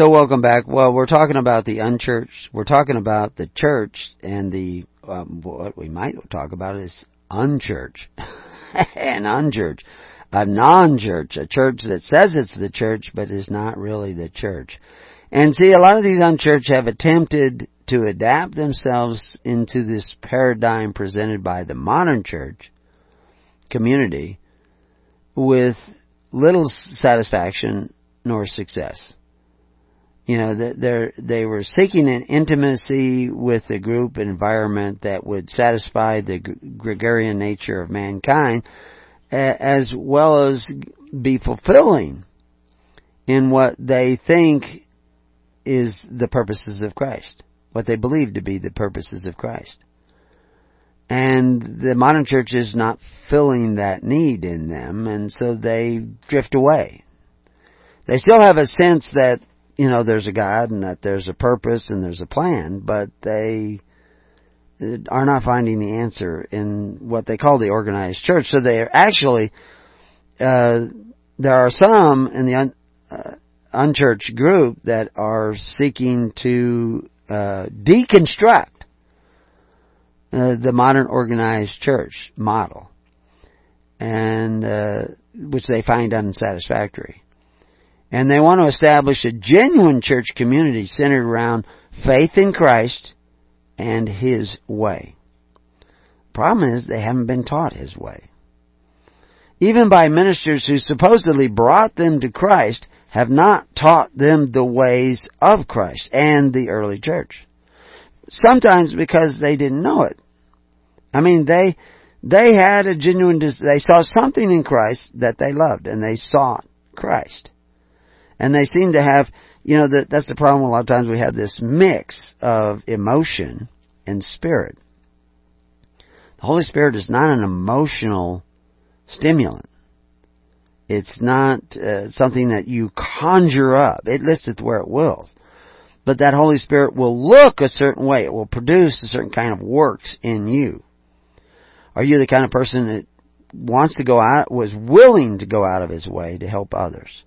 So welcome back. Well, we're talking about the unchurched. We're talking about the church and the um, what we might talk about is unchurched and unchurched. a non-church, a church that says it's the church but is not really the church. And see, a lot of these unchurched have attempted to adapt themselves into this paradigm presented by the modern church community with little satisfaction nor success. You know, they they were seeking an intimacy with the group environment that would satisfy the gregarious nature of mankind, as well as be fulfilling in what they think is the purposes of Christ, what they believe to be the purposes of Christ. And the modern church is not filling that need in them, and so they drift away. They still have a sense that, you know, there's a God and that there's a purpose and there's a plan, but they are not finding the answer in what they call the organized church. So they are actually, uh, there are some in the un, uh, unchurched group that are seeking to uh, deconstruct uh, the modern organized church model, and uh, which they find unsatisfactory. And they want to establish a genuine church community centered around faith in Christ and His way. Problem is, they haven't been taught His way. Even by ministers who supposedly brought them to Christ, have not taught them the ways of Christ and the early church. Sometimes because they didn't know it. I mean, they, they had a genuine, they saw something in Christ that they loved and they sought Christ. And they seem to have, you know, that, that's the problem a lot of times we have this mix of emotion and spirit. The Holy Spirit is not an emotional stimulant. It's not uh, something that you conjure up. It listeth where it wills. But that Holy Spirit will look a certain way. It will produce a certain kind of works in you. Are you the kind of person that wants to go out, was willing to go out of his way to help others?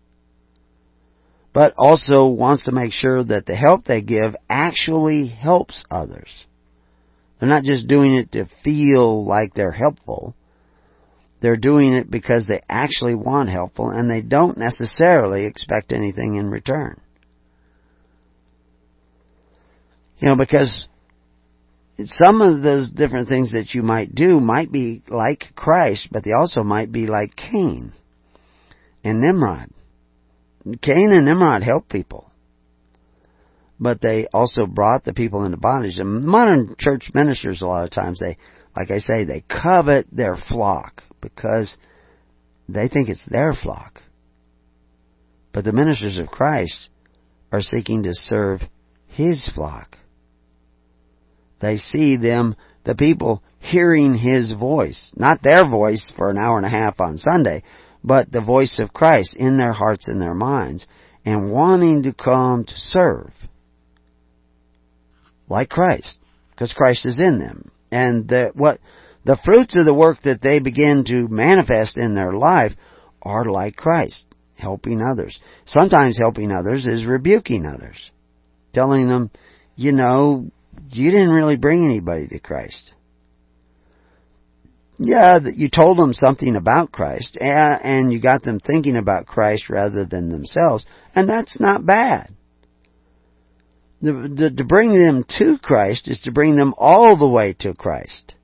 But also wants to make sure that the help they give actually helps others. They're not just doing it to feel like they're helpful they're doing it because they actually want helpful and they don't necessarily expect anything in return. You know, because some of those different things that you might do might be like Christ, but they also might be like Cain and Nimrod. Cain and Nimrod helped people, but they also brought the people into bondage. And modern church ministers, a lot of times, they, like I say, they covet their flock because they think it's their flock. But the ministers of Christ are seeking to serve His flock. They see them, the people, hearing His voice. Not their voice for an hour and a half on Sunday, but the voice of Christ in their hearts and their minds, and wanting to come to serve. Like Christ. Because Christ is in them. And the, what, the fruits of the work that they begin to manifest in their life are like Christ, helping others. Sometimes helping others is rebuking others, telling them, you know, you didn't really bring anybody to Christ. Yeah, that you told them something about Christ, and you got them thinking about Christ rather than themselves, and that's not bad. To bring them to Christ is to bring them all the way to Christ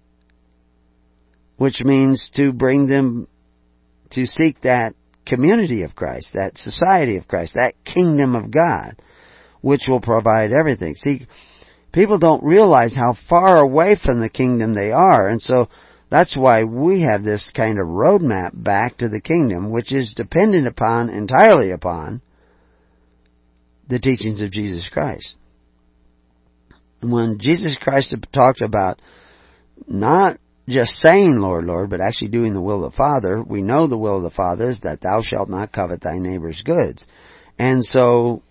which means to bring them to seek that community of Christ, that society of Christ, that kingdom of God, which will provide everything. See, people don't realize how far away from the kingdom they are, and so that's why we have this kind of roadmap back to the kingdom, which is dependent upon, entirely upon, the teachings of Jesus Christ. When Jesus Christ talked about not just saying Lord, Lord, but actually doing the will of the Father, we know the will of the Father is that thou shalt not covet thy neighbor's goods. And so,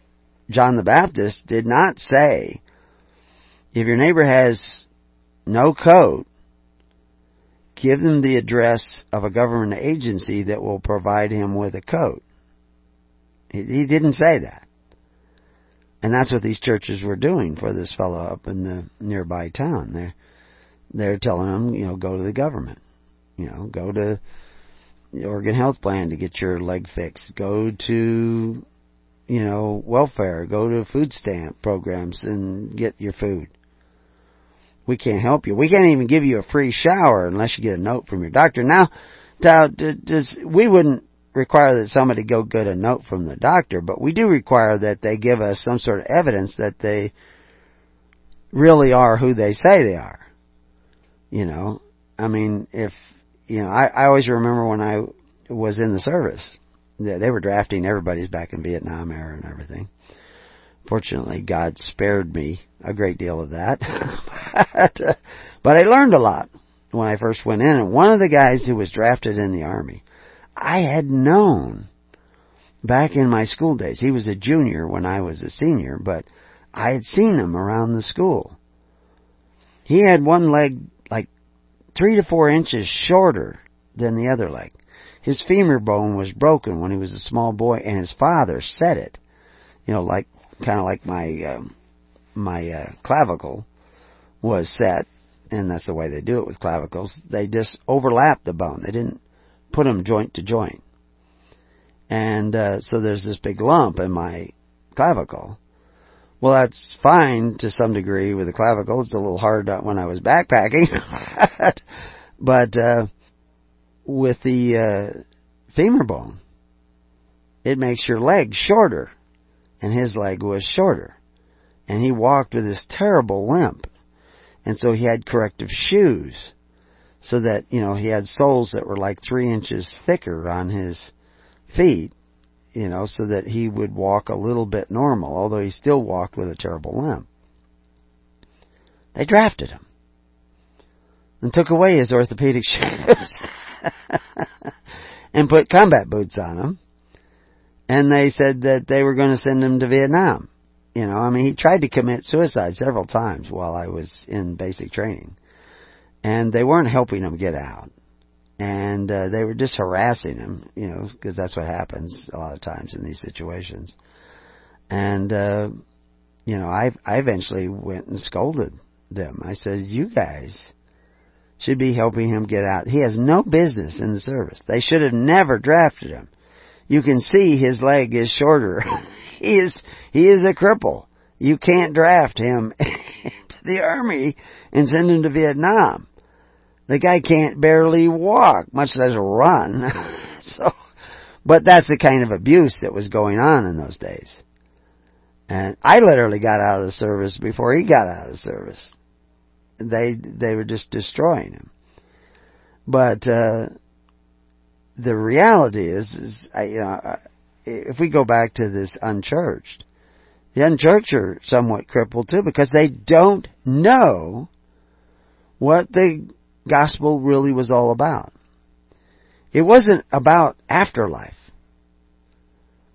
John the Baptist did not say, if your neighbor has no coat, give them the address of a government agency that will provide him with a coat. He didn't say that. And that's what these churches were doing for this fellow up in the nearby town. They're they're telling him, you know, go to the government. You know, go to the Oregon Health Plan to get your leg fixed. Go to, you know, welfare. Go to food stamp programs and get your food. We can't help you. We can't even give you a free shower unless you get a note from your doctor. Now, does, we wouldn't require that somebody go get a note from the doctor, but we do require that they give us some sort of evidence that they really are who they say they are. You know, I mean, if, you know, I, I always remember when I was in the service, they, they were drafting everybody's back in Vietnam era and everything. Fortunately, God spared me a great deal of that. but, uh, but I learned a lot when I first went in. And one of the guys who was drafted in the Army, I had known back in my school days. He was a junior when I was a senior, but I had seen him around the school. He had one leg like three to four inches shorter than the other leg. His femur bone was broken when he was a small boy, and his father set it. You know, like kind of like my um, my uh, clavicle was set, and that's the way they do it with clavicles. They just overlap the bone. They didn't put them joint to joint, and uh, so there's this big lump in my clavicle. Well, that's fine to some degree with the clavicle. It's a little hard when I was backpacking, but uh, with the uh, femur bone, it makes your leg shorter and his leg was shorter. And he walked with this terrible limp. And so he had corrective shoes. So that, you know, he had soles that were like three inches thicker on his feet, you know, so that he would walk a little bit normal, although he still walked with a terrible limp. They drafted him and took away his orthopedic shoes and put combat boots on him and they said that they were going to send him to Vietnam. You know, I mean, he tried to commit suicide several times while I was in basic training, and they weren't helping him get out, and uh, they were just harassing him. You know, because that's what happens a lot of times in these situations. And uh, you know, I I eventually went and scolded them. I said, "You guys." Should be helping him get out. He has no business in the service. They should have never drafted him you can see his leg is shorter. he is, he is a cripple. You can't draft him to the army and send him to Vietnam. The guy can't barely walk, much less run. so, but that's the kind of abuse that was going on in those days. And I literally got out of the service before he got out of the service. They, they were just destroying him. But, uh, the reality is, is you know, if we go back to this unchurched, the unchurched are somewhat crippled too because they don't know what the gospel really was all about. It wasn't about afterlife.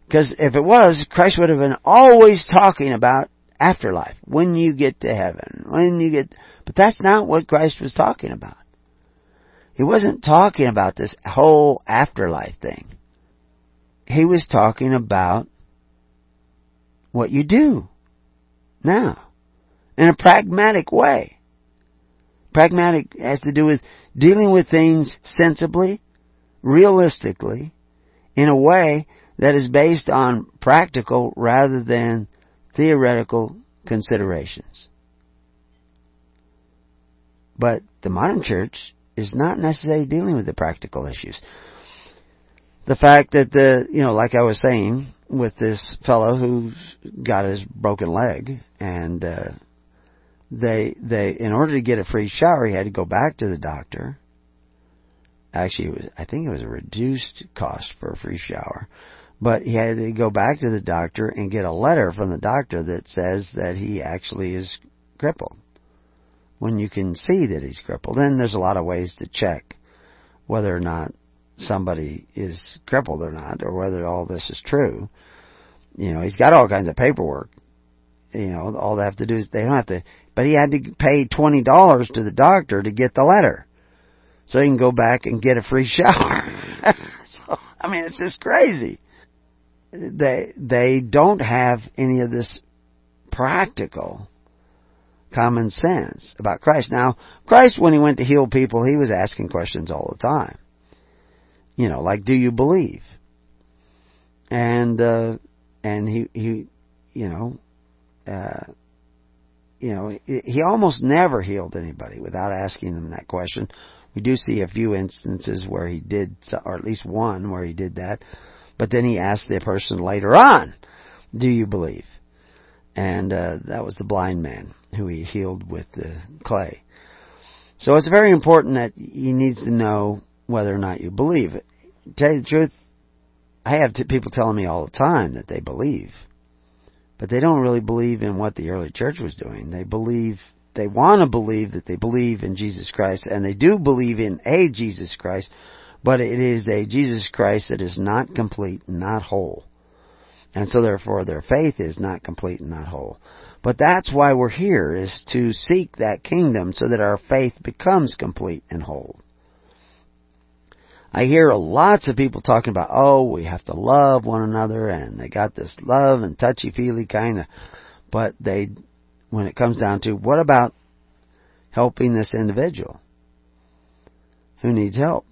Because if it was, Christ would have been always talking about afterlife. When you get to heaven. When you get, but that's not what Christ was talking about. He wasn't talking about this whole afterlife thing. He was talking about what you do now in a pragmatic way. Pragmatic has to do with dealing with things sensibly, realistically, in a way that is based on practical rather than theoretical considerations. But the modern church is not necessarily dealing with the practical issues. The fact that the, you know, like I was saying, with this fellow who got his broken leg, and uh, they they in order to get a free shower, he had to go back to the doctor. Actually, it was I think it was a reduced cost for a free shower, but he had to go back to the doctor and get a letter from the doctor that says that he actually is crippled when you can see that he's crippled. And there's a lot of ways to check whether or not somebody is crippled or not, or whether all this is true. You know, he's got all kinds of paperwork. You know, all they have to do is they don't have to, but he had to pay twenty dollars to the doctor to get the letter, so he can go back and get a free shower. so I mean, it's just crazy. They they don't have any of this practical common sense about Christ. Now, Christ, when he went to heal people, he was asking questions all the time. You know, like, do you believe? And, uh, and he, he, you know, uh, you know, he almost never healed anybody without asking them that question. We do see a few instances where he did, or at least one where he did that. But then he asked the person later on, do you believe? And, uh, that was the blind man who he healed with the clay. So it's very important that he needs to know whether or not you believe. To tell you the truth, I have people telling me all the time that they believe. But they don't really believe in what the early church was doing. They believe, they want to believe that they believe in Jesus Christ, and they do believe in a Jesus Christ, but it is a Jesus Christ that is not complete not whole. And so therefore their faith is not complete and not whole. But that's why we're here, is to seek that kingdom so that our faith becomes complete and whole. I hear lots of people talking about, oh, we have to love one another, and they got this love and touchy-feely kind of, but they, when it comes down to, what about helping this individual who needs help?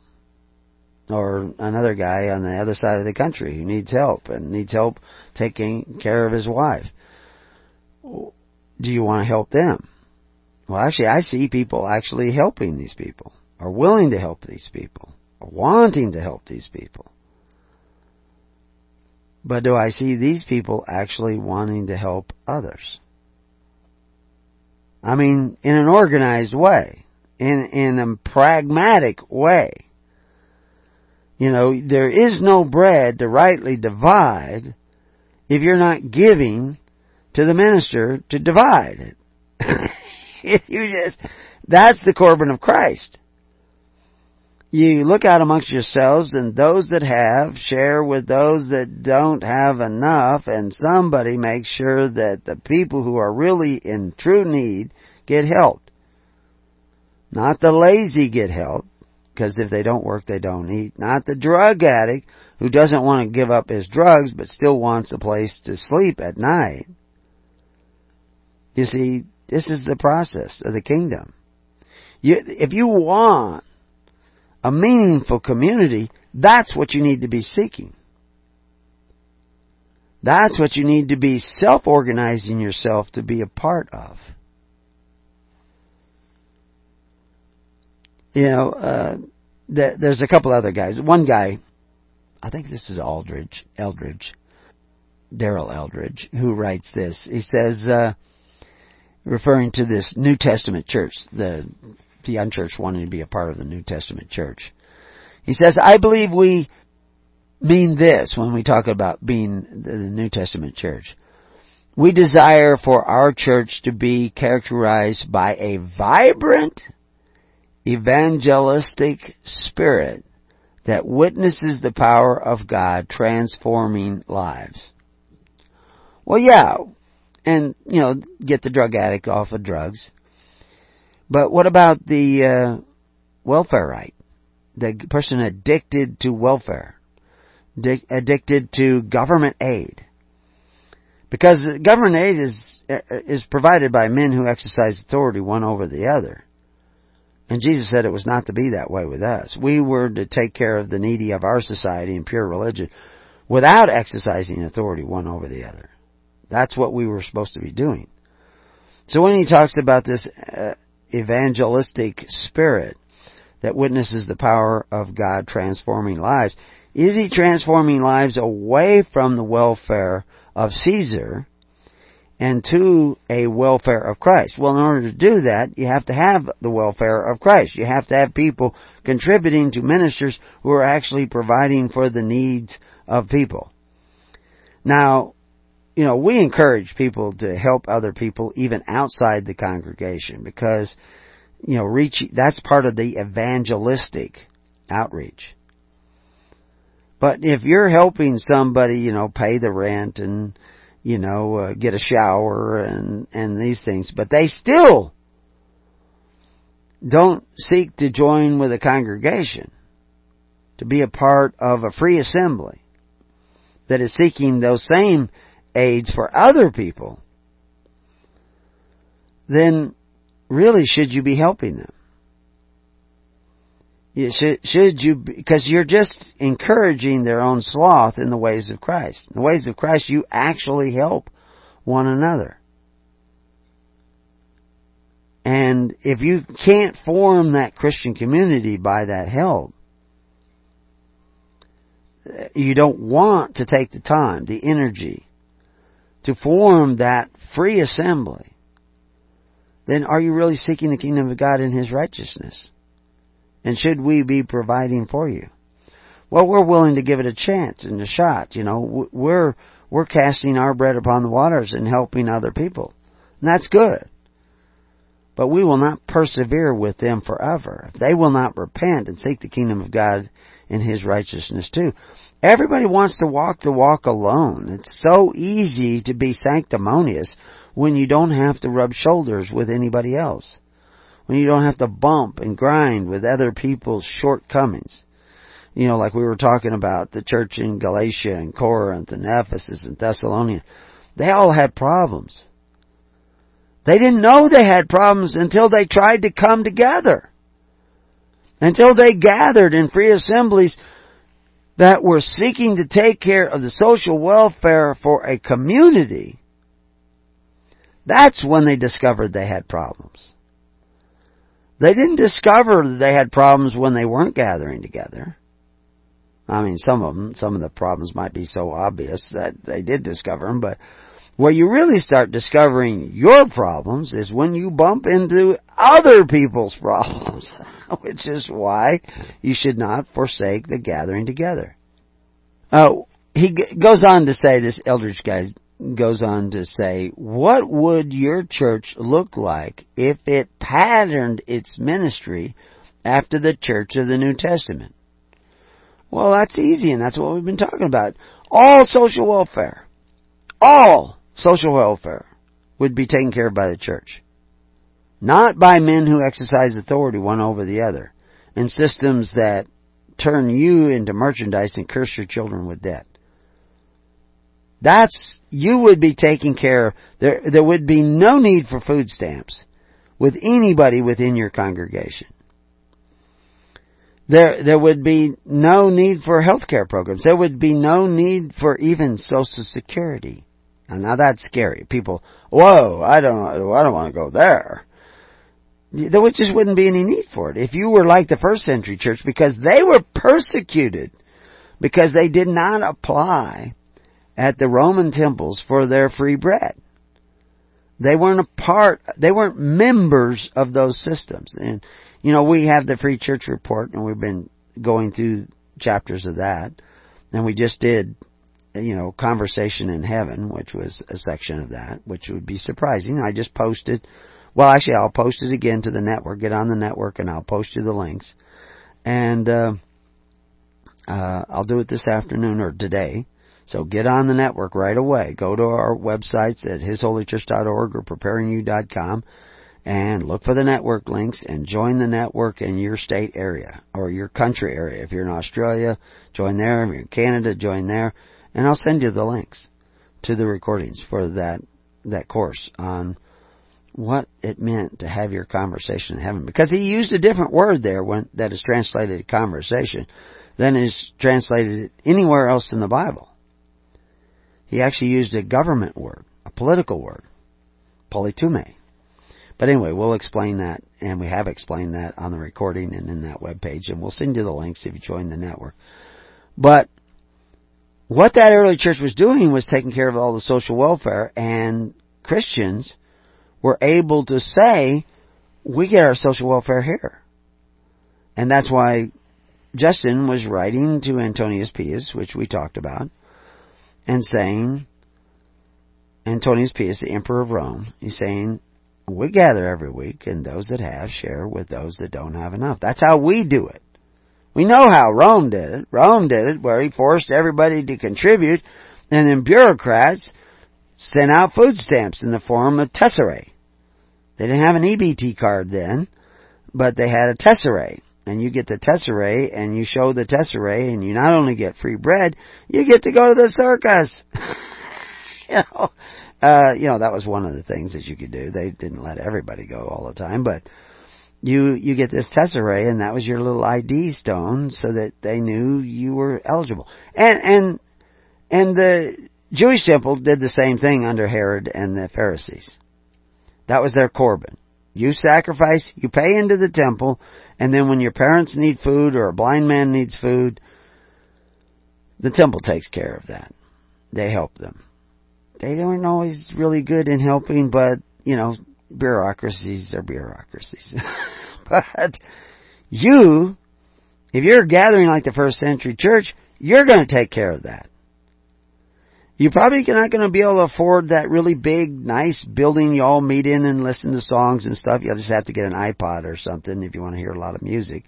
Or another guy on the other side of the country who needs help and needs help taking care of his wife. Do you want to help them? Well, actually, I see people actually helping these people, or willing to help these people or wanting to help these people. But do I see these people actually wanting to help others? I mean, in an organized way, in, in a pragmatic way. You know, there is no bread to rightly divide if you're not giving to the minister to divide it. you just, that's the Corban of Christ. You look out amongst yourselves, and those that have share with those that don't have enough, and somebody makes sure that the people who are really in true need get helped. Not the lazy get help, because if they don't work, they don't eat. Not the drug addict who doesn't want to give up his drugs, but still wants a place to sleep at night. You see, this is the process of the kingdom. You, if you want a meaningful community, that's what you need to be seeking. That's what you need to be self-organizing yourself to be a part of. You know, uh, there's a couple other guys. One guy, I think this is Aldridge, Eldridge, Daryl Eldridge, who writes this. He says, uh, referring to this New Testament church, the the unchurched wanting to be a part of the New Testament church. He says, I believe we mean this when we talk about being the New Testament church. We desire for our church to be characterized by a vibrant, evangelistic spirit that witnesses the power of God transforming lives. Well, yeah, and, you know, get the drug addict off of drugs. But what about the uh, welfare right? The person addicted to welfare, addicted to government aid. Because government aid is uh, is provided by men who exercise authority one over the other. And Jesus said it was not to be that way with us. We were to take care of the needy of our society in pure religion without exercising authority one over the other. That's what we were supposed to be doing. So when he talks about this uh, evangelistic spirit that witnesses the power of God transforming lives. Is he transforming lives away from the welfare of Caesar and to a welfare of Christ? Well, in order to do that, you have to have the welfare of Christ. You have to have people contributing to ministers who are actually providing for the needs of people. Now, you know, we encourage people to help other people even outside the congregation because, you know, reach, that's part of the evangelistic outreach. But if you're helping somebody, you know, pay the rent and, you know, uh, get a shower and, and these things, but they still don't seek to join with a congregation, to be a part of a free assembly that is seeking those same aids for other people, then really should you be helping them? Should, should you, because you're just encouraging their own sloth in the ways of Christ. In the ways of Christ, you actually help one another. And if you can't form that Christian community by that help, you don't want to take the time, the energy, to form that free assembly, then are you really seeking the kingdom of God and His righteousness? And should we be providing for you? Well, we're willing to give it a chance and a shot. You know, we're, we're casting our bread upon the waters and helping other people. And that's good. But we will not persevere with them forever. If they will not repent and seek the kingdom of God and His righteousness too. Everybody wants to walk the walk alone. It's so easy to be sanctimonious when you don't have to rub shoulders with anybody else when you don't have to bump and grind with other people's shortcomings. You know, like we were talking about the church in Galatia and Corinth and Ephesus and Thessalonica. They all had problems. They didn't know they had problems until they tried to come together. Until they gathered in free assemblies that were seeking to take care of the social welfare for a community. That's when they discovered they had problems. They didn't discover that they had problems when they weren't gathering together. I mean, some of them, some of the problems might be so obvious that they did discover them, but where you really start discovering your problems is when you bump into other people's problems, which is why you should not forsake the gathering together. Uh, he goes on to say, this Eldridge guy goes on to say, what would your church look like if it patterned its ministry after the church of the New Testament? Well, that's easy, and that's what we've been talking about. All social welfare, all social welfare would be taken care of by the church. Not by men who exercise authority one over the other, and systems that turn you into merchandise and curse your children with debt. That's, you would be taking care there, there would be no need for food stamps with anybody within your congregation. There, there would be no need for health care programs. There would be no need for even social security. now that's scary. People, whoa, I don't, I don't want to go there. There just wouldn't be any need for it. If you were like the first century church, because they were persecuted, because they did not apply at the Roman temples for their free bread. They weren't a part, they weren't members of those systems. And, you know, we have the Free Church Report and we've been going through chapters of that. And we just did, you know, Conversation in Heaven, which was a section of that, which would be surprising. I just posted, well actually I'll post it again to the network, get on the network and I'll post you the links. And, uh, uh, I'll do it this afternoon or today. So get on the network right away. Go to our websites at hisholychurch.org or preparingyou.com and look for the network links and join the network in your state area or your country area. If you're in Australia, join there. If you're in Canada, join there. And I'll send you the links to the recordings for that, that course on what it meant to have your conversation in heaven. Because he used a different word there when, that is translated conversation than is translated anywhere else in the Bible. He actually used a government word, a political word, politeuma. But anyway, we'll explain that, and we have explained that on the recording and in that web page, and we'll send you the links if you join the network. But what that early church was doing was taking care of all the social welfare, and Christians were able to say, we get our social welfare here. And that's why Justin was writing to Antonius Pius, which we talked about, and saying, Antonius Pius, the Emperor of Rome, he's saying, we gather every week, and those that have share with those that don't have enough. That's how we do it. We know how Rome did it. Rome did it where he forced everybody to contribute, and then bureaucrats sent out food stamps in the form of tesserae. They didn't have an EBT card then, but they had a tesserae and you get the tesserae and you show the tesserae and you not only get free bread, you get to go to the circus. you know, uh, you know, that was one of the things that you could do. They didn't let everybody go all the time, but you you get this tesserae, and that was your little ID stone, so that they knew you were eligible. And and and the Jewish temple did the same thing under Herod and the Pharisees. That was their korban. You sacrifice, you pay into the temple, and then when your parents need food or a blind man needs food, the temple takes care of that. They help them. They weren't always really good in helping, but, you know, bureaucracies are bureaucracies. but you, if you're gathering like the first century church, you're going to take care of that. You're probably not going to be able to afford that really big, nice building you all meet in and listen to songs and stuff. You'll just have to get an iPod or something if you want to hear a lot of music.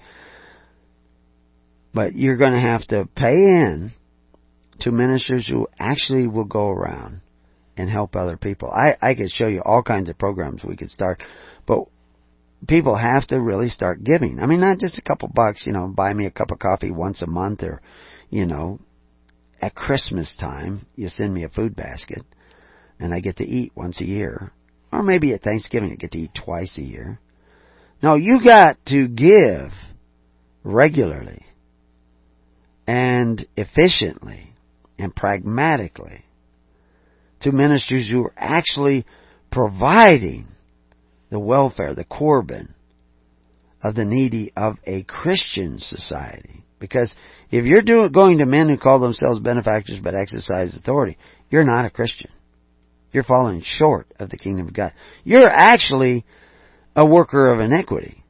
But you're going to have to pay in to ministers who actually will go around and help other people. I, I could show you all kinds of programs we could start, but people have to really start giving. I mean, not just a couple bucks, you know, buy me a cup of coffee once a month or, you know, at Christmas time, you send me a food basket and I get to eat once a year. Or maybe at Thanksgiving I get to eat twice a year. No, you got to give regularly and efficiently and pragmatically to ministers who are actually providing the welfare, the Corban of the needy of a Christian society. Because if you're doing, going to men who call themselves benefactors but exercise authority, you're not a Christian. You're falling short of the kingdom of God. You're actually a worker of iniquity.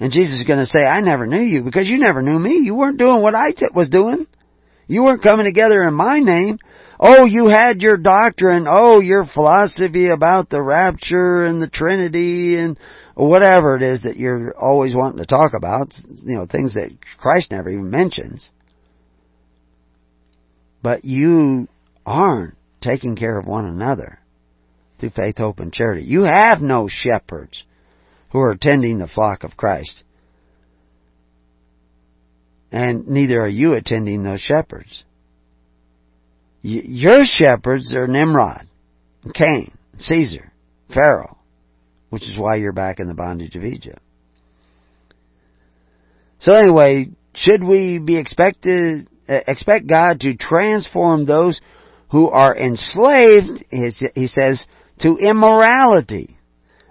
And Jesus is going to say, I never knew you because you never knew me. You weren't doing what I t- was doing. You weren't coming together in my name. Oh, you had your doctrine. Oh, your philosophy about the rapture and the Trinity and whatever it is that you're always wanting to talk about. You know, things that Christ never even mentions. But you aren't taking care of one another through faith, hope, and charity. You have no shepherds who are attending the flock of Christ. And neither are you attending those shepherds. Your shepherds are Nimrod, Cain, Caesar, Pharaoh, which is why you're back in the bondage of Egypt. So anyway, should we be expected, uh, expect God to transform those who are enslaved, he says, to immorality,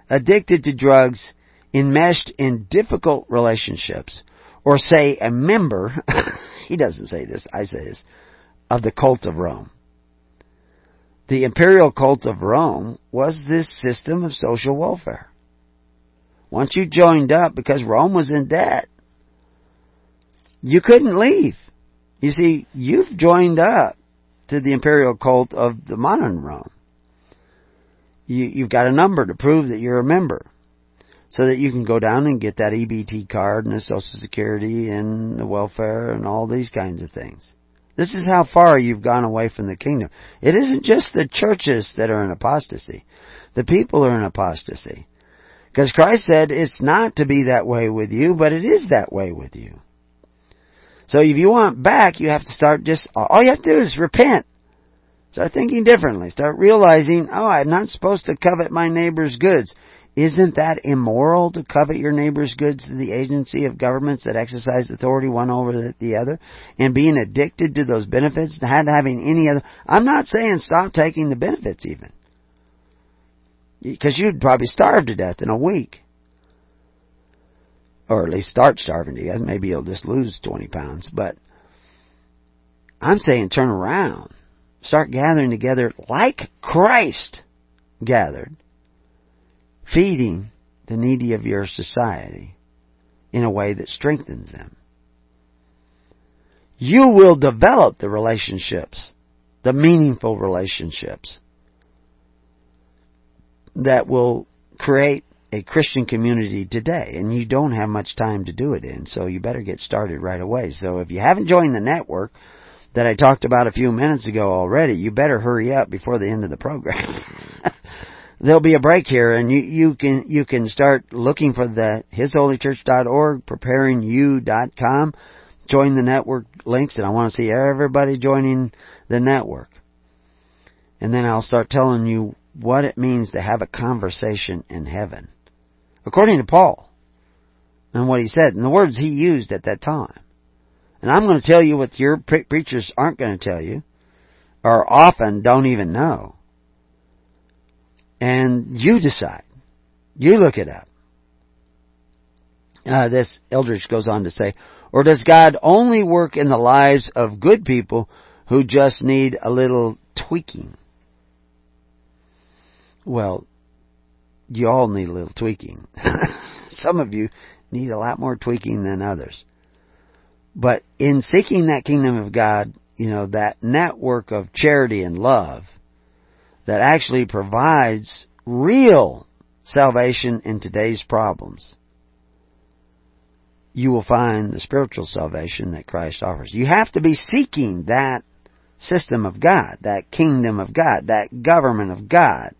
addicted to drugs, enmeshed in difficult relationships, or say a member, he doesn't say this, I say this, of the cult of Rome. The imperial cult of Rome was this system of social welfare. Once you joined up, because Rome was in debt, you couldn't leave. You see, you've joined up to the imperial cult of the modern Rome. You, you've got a number to prove that you're a member so that you can go down and get that EBT card and the Social Security and the welfare and all these kinds of things. This is how far you've gone away from the kingdom. It isn't just the churches that are in apostasy. The people are in apostasy. Because Christ said it's not to be that way with you, but it is that way with you. So if you want back, you have to start just, all you have to do is repent. Start thinking differently. Start realizing, oh, I'm not supposed to covet my neighbor's goods. Isn't that immoral to covet your neighbor's goods through the agency of governments that exercise authority one over the other and being addicted to those benefits, not having any other? I'm not saying stop taking the benefits even. Because you'd probably starve to death in a week. Or at least start starving to death. Maybe you'll just lose 20 pounds. But I'm saying turn around. Start gathering together like Christ gathered feeding the needy of your society in a way that strengthens them. You will develop the relationships, the meaningful relationships that will create a Christian community today, and you don't have much time to do it in, so you better get started right away. So if you haven't joined the network that I talked about a few minutes ago already, you better hurry up before the end of the program. there'll be a break here and you, you can you can start looking for the hisholychurch.org, preparingyou.com, join the network links and I want to see everybody joining the network. And then I'll start telling you what it means to have a conversation in heaven. According to Paul, and what he said and the words he used at that time. And I'm going to tell you what your pre- preachers aren't going to tell you, or often don't even know. And you decide. You look it up. Uh, this Eldridge goes on to say, or does God only work in the lives of good people who just need a little tweaking? Well, you all need a little tweaking. Some of you need a lot more tweaking than others. But in seeking that kingdom of God, you know, that network of charity and love that actually provides real salvation in today's problems, you will find the spiritual salvation that Christ offers. You have to be seeking that system of God, that kingdom of God, that government of God.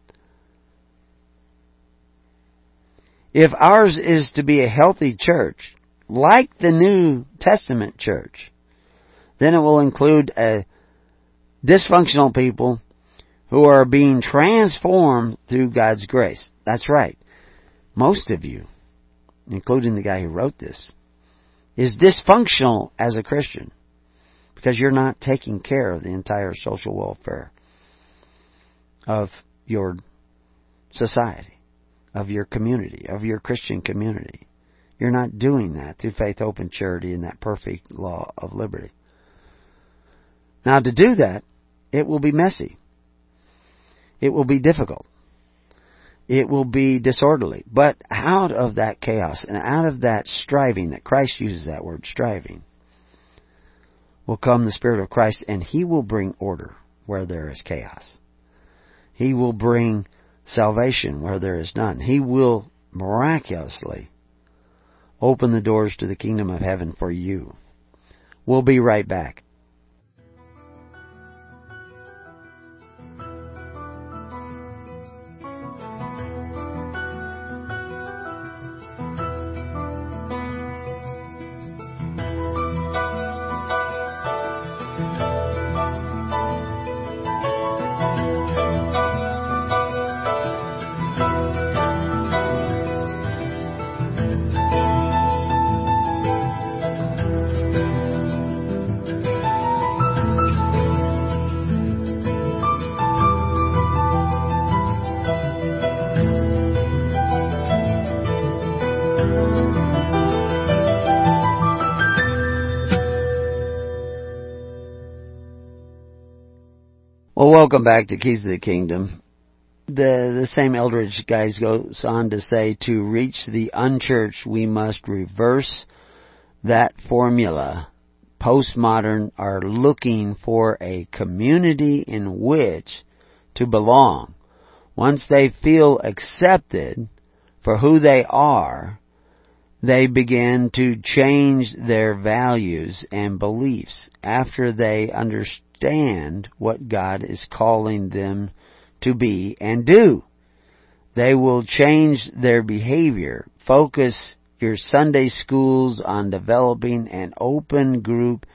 If ours is to be a healthy church, like the New Testament church, then it will include a dysfunctional people who are being transformed through God's grace. That's right. Most of you, including the guy who wrote this, is dysfunctional as a Christian because you're not taking care of the entire social welfare of your society of your community, of your Christian community. You're not doing that through faith, hope, and charity and that perfect law of liberty. Now to do that, it will be messy. It will be difficult. It will be disorderly. But out of that chaos and out of that striving, that Christ uses that word, striving, will come the Spirit of Christ and He will bring order where there is chaos. He will bring salvation where there is none. He will miraculously open the doors to the kingdom of heaven for you. We'll be right back. Back to Keys of the Kingdom. The, the same Eldridge guys goes on to say, to reach the unchurched, we must reverse that formula. Postmodern are looking for a community in which to belong. Once they feel accepted for who they are, they begin to change their values and beliefs after they understand understand what God is calling them to be and do. They will change their behavior. Focus your Sunday schools on developing an open group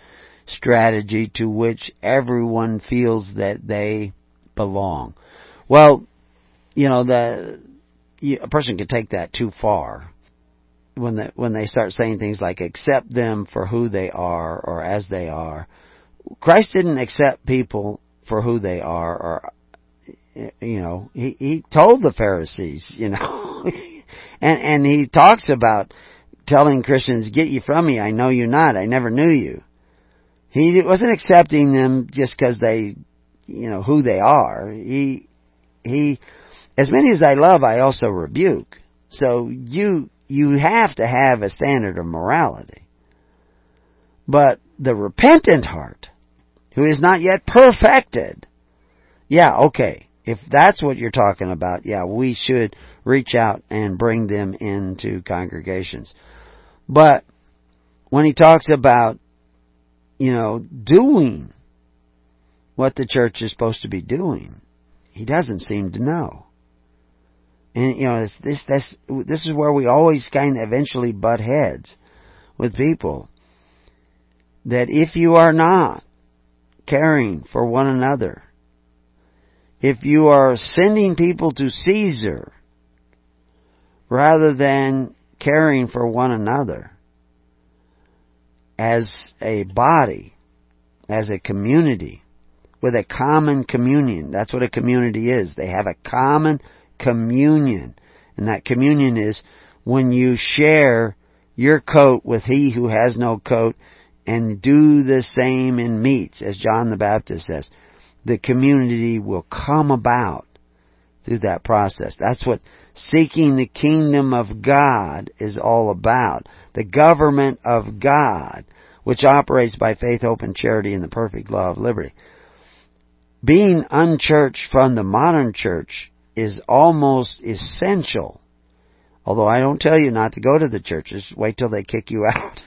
strategy to which everyone feels that they belong. Well, you know, the, a person can take that too far when the, when they start saying things like accept them for who they are or as they are Christ didn't accept people for who they are, or you know, he he told the Pharisees, you know, and and he talks about telling Christians, "Get you from me! I know you not. I never knew you." He wasn't accepting them just because they, you know, who they are. He he, as many as I love, I also rebuke. So you you have to have a standard of morality. But the repentant heart, who is not yet perfected, yeah, okay. If that's what you're talking about, yeah, we should reach out and bring them into congregations. But when he talks about, you know, doing what the church is supposed to be doing, he doesn't seem to know. And you know, this this this is where we always kind of eventually butt heads with people that if you are not caring for one another, if you are sending people to Caesar rather than caring for one another as a body, as a community, with a common communion. That's what a community is. They have a common communion. And that communion is when you share your coat with he who has no coat and do the same in meats, as John the Baptist says. The community will come about through that process. That's what seeking the kingdom of God is all about. The government of God, which operates by faith, hope, and charity in the perfect law of liberty. Being unchurched from the modern church is almost essential. Although I don't tell you not to go to the churches, wait till they kick you out.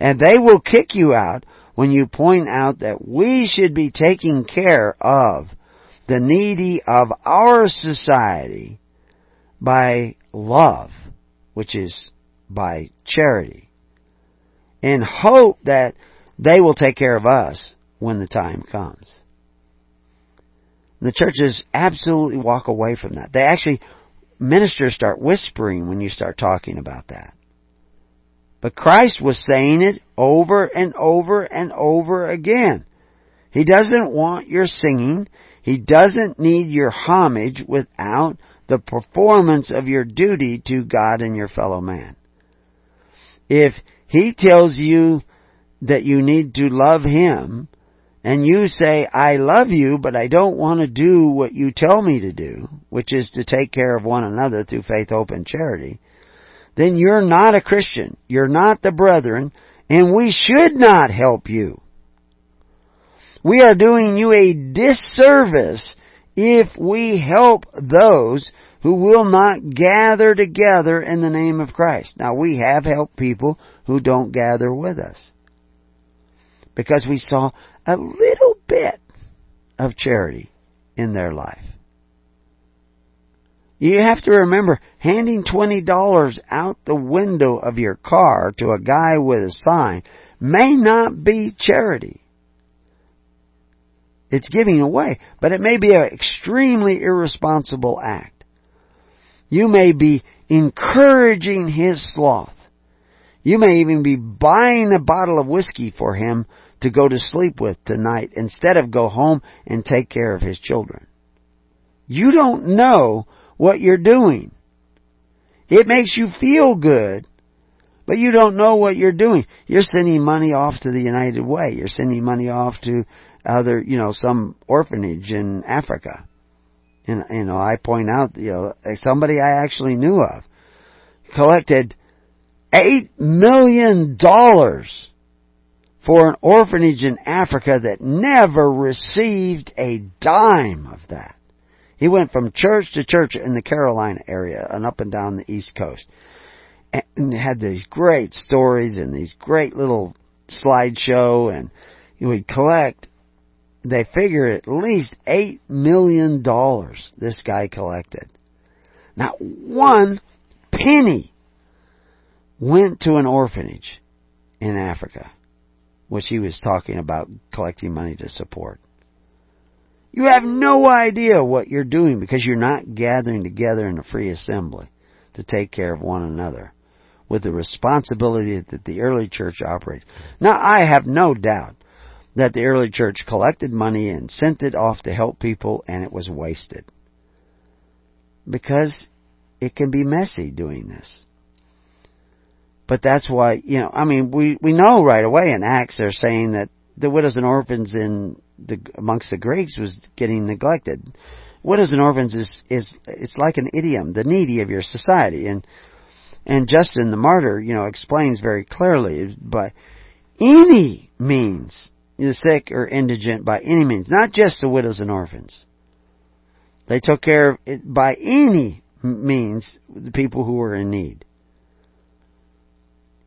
and they will kick you out when you point out that we should be taking care of the needy of our society by love, which is by charity, in hope that they will take care of us when the time comes. The churches absolutely walk away from that. They actually, ministers start whispering when you start talking about that. But Christ was saying it over and over and over again. He doesn't want your singing. He doesn't need your homage without the performance of your duty to God and your fellow man. If He tells you that you need to love Him, and you say, I love you, but I don't want to do what you tell me to do, which is to take care of one another through faith, hope, and charity, then you're not a Christian. You're not the brethren, and we should not help you. We are doing you a disservice if we help those who will not gather together in the name of Christ. Now we have helped people who don't gather with us. Because we saw a little bit of charity in their life. You have to remember, handing $20 out the window of your car to a guy with a sign may not be charity. It's giving away, but it may be an extremely irresponsible act. You may be encouraging his sloth. You may even be buying a bottle of whiskey for him to go to sleep with tonight instead of go home and take care of his children. You don't know what you're doing. It makes you feel good, but you don't know what you're doing. You're sending money off to the United Way. You're sending money off to other, you know, some orphanage in Africa. And, you know, I point out, you know, somebody I actually knew of collected eight million dollars for an orphanage in Africa that never received a dime of that. He went from church to church in the Carolina area and up and down the East Coast. And had these great stories and these great little slideshow and he would collect they figure at least eight million dollars this guy collected. Not one penny went to an orphanage in Africa which he was talking about collecting money to support. You have no idea what you're doing because you're not gathering together in a free assembly to take care of one another with the responsibility that the early church operated. Now, I have no doubt that the early church collected money and sent it off to help people and it was wasted. Because it can be messy doing this. But that's why, you know, I mean, we, we know right away in Acts they're saying that the widows and orphans in the, amongst the Greeks was getting neglected. Widows and orphans is, is, it's like an idiom, the needy of your society. And, and Justin the martyr, you know, explains very clearly by any means, the sick or indigent by any means, not just the widows and orphans. They took care of it by any means the people who were in need.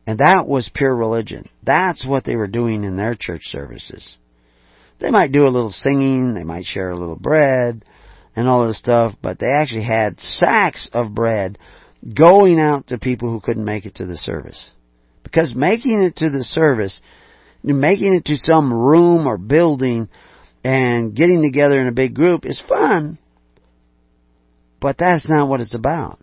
And that was pure religion. That's what they were doing in their church services. They might do a little singing, they might share a little bread, and all this stuff, but they actually had sacks of bread going out to people who couldn't make it to the service. Because making it to the service, making it to some room or building, and getting together in a big group is fun, but that's not what it's about.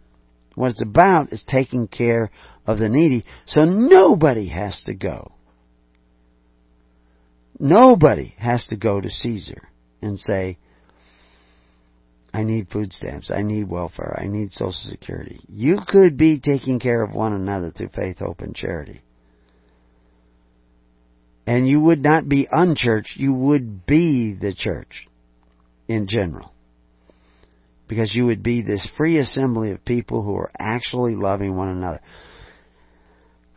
What it's about is taking care of the needy so nobody has to go. Nobody has to go to Caesar and say, I need food stamps. I need welfare. I need social security. You could be taking care of one another through faith, hope, and charity. And you would not be unchurched, you would be the church in general. Because you would be this free assembly of people who are actually loving one another.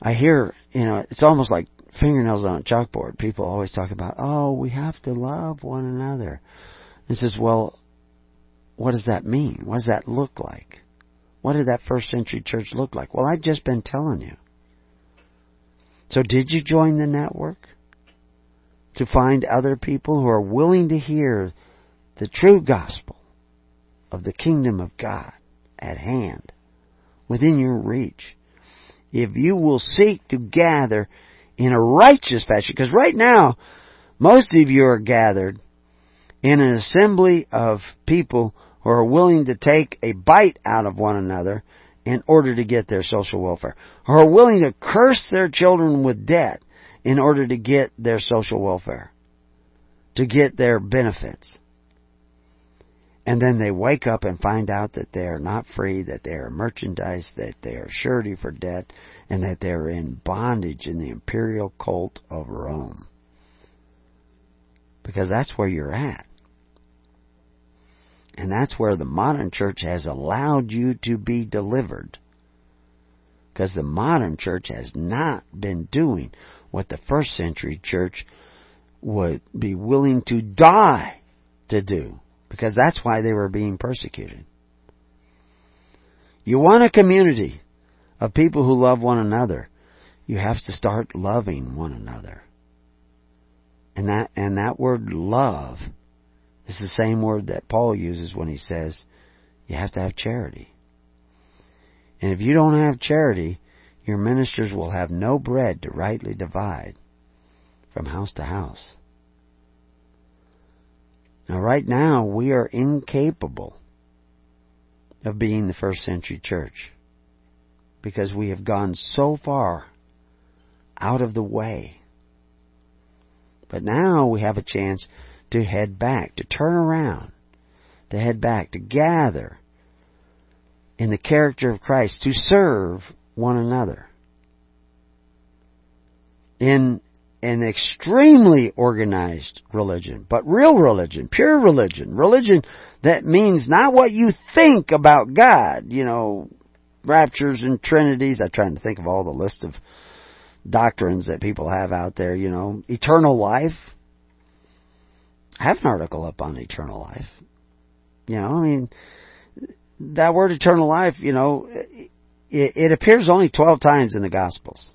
I hear, you know, it's almost like fingernails on a chalkboard. People always talk about, oh, we have to love one another. It says, well, what does that mean? What does that look like? What did that first century church look like? Well, I've just been telling you. So did you join the network? To find other people who are willing to hear the true gospel of the kingdom of God at hand, within your reach. If you will seek to gather in a righteous fashion, because right now, most of you are gathered in an assembly of people who are willing to take a bite out of one another in order to get their social welfare, who are willing to curse their children with debt in order to get their social welfare, to get their benefits. And then they wake up and find out that they are not free, that they are merchandise, that they are surety for debt, and that they are in bondage in the imperial cult of Rome. Because that's where you're at. And that's where the modern church has allowed you to be delivered. Because the modern church has not been doing what the first century church would be willing to die to do because that's why they were being persecuted. You want a community of people who love one another. You have to start loving one another. And that, and that word love is the same word that Paul uses when he says you have to have charity. And if you don't have charity, your ministers will have no bread to rightly divide from house to house. Now, right now, we are incapable of being the first century church because we have gone so far out of the way. But now we have a chance to head back, to turn around, to head back, to gather in the character of Christ, to serve one another. In an extremely organized religion, but real religion, pure religion, religion that means not what you think about God, you know, raptures and trinities. I'm trying to think of all the list of doctrines that people have out there, you know, eternal life. I have an article up on eternal life. You know, I mean, that word eternal life, you know, it, it appears only 12 times in the Gospels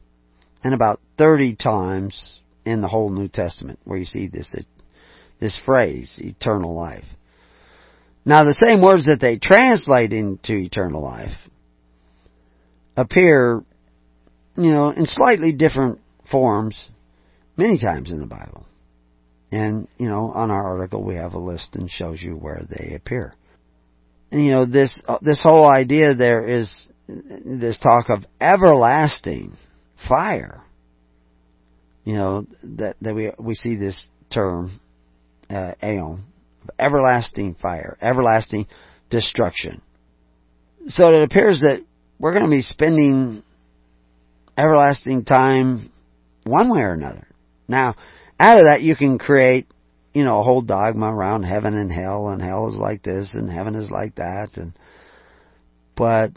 and about 30 times in the whole New Testament where you see this this phrase eternal life. Now the same words that they translate into eternal life appear you know in slightly different forms many times in the Bible. And you know on our article we have a list and shows you where they appear. And you know this this whole idea there is this talk of everlasting fire. You know that that we we see this term uh, aeon everlasting fire, everlasting destruction. So it appears that we're going to be spending everlasting time one way or another. Now, out of that you can create, you know, a whole dogma around heaven and hell, and hell is like this, and heaven is like that, and but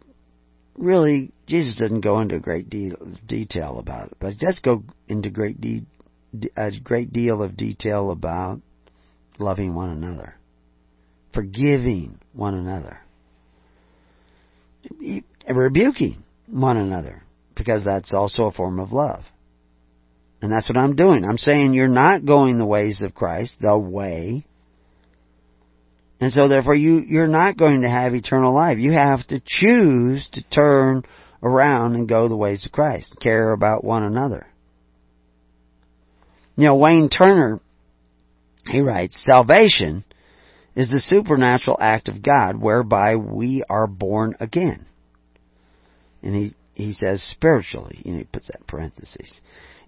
really, Jesus doesn't go into great deal detail about it, but he does go into great de- a great deal of detail about loving one another, forgiving one another, rebuking one another, because that's also a form of love. And that's what I'm doing. I'm saying you're not going the ways of Christ, the way, and so therefore you, you're not going to have eternal life. You have to choose to turn around and go the ways of Christ. Care about one another. You know, Wayne Turner, he writes, Salvation is the supernatural act of God whereby we are born again. And he, he says spiritually, you know, he puts that in parentheses,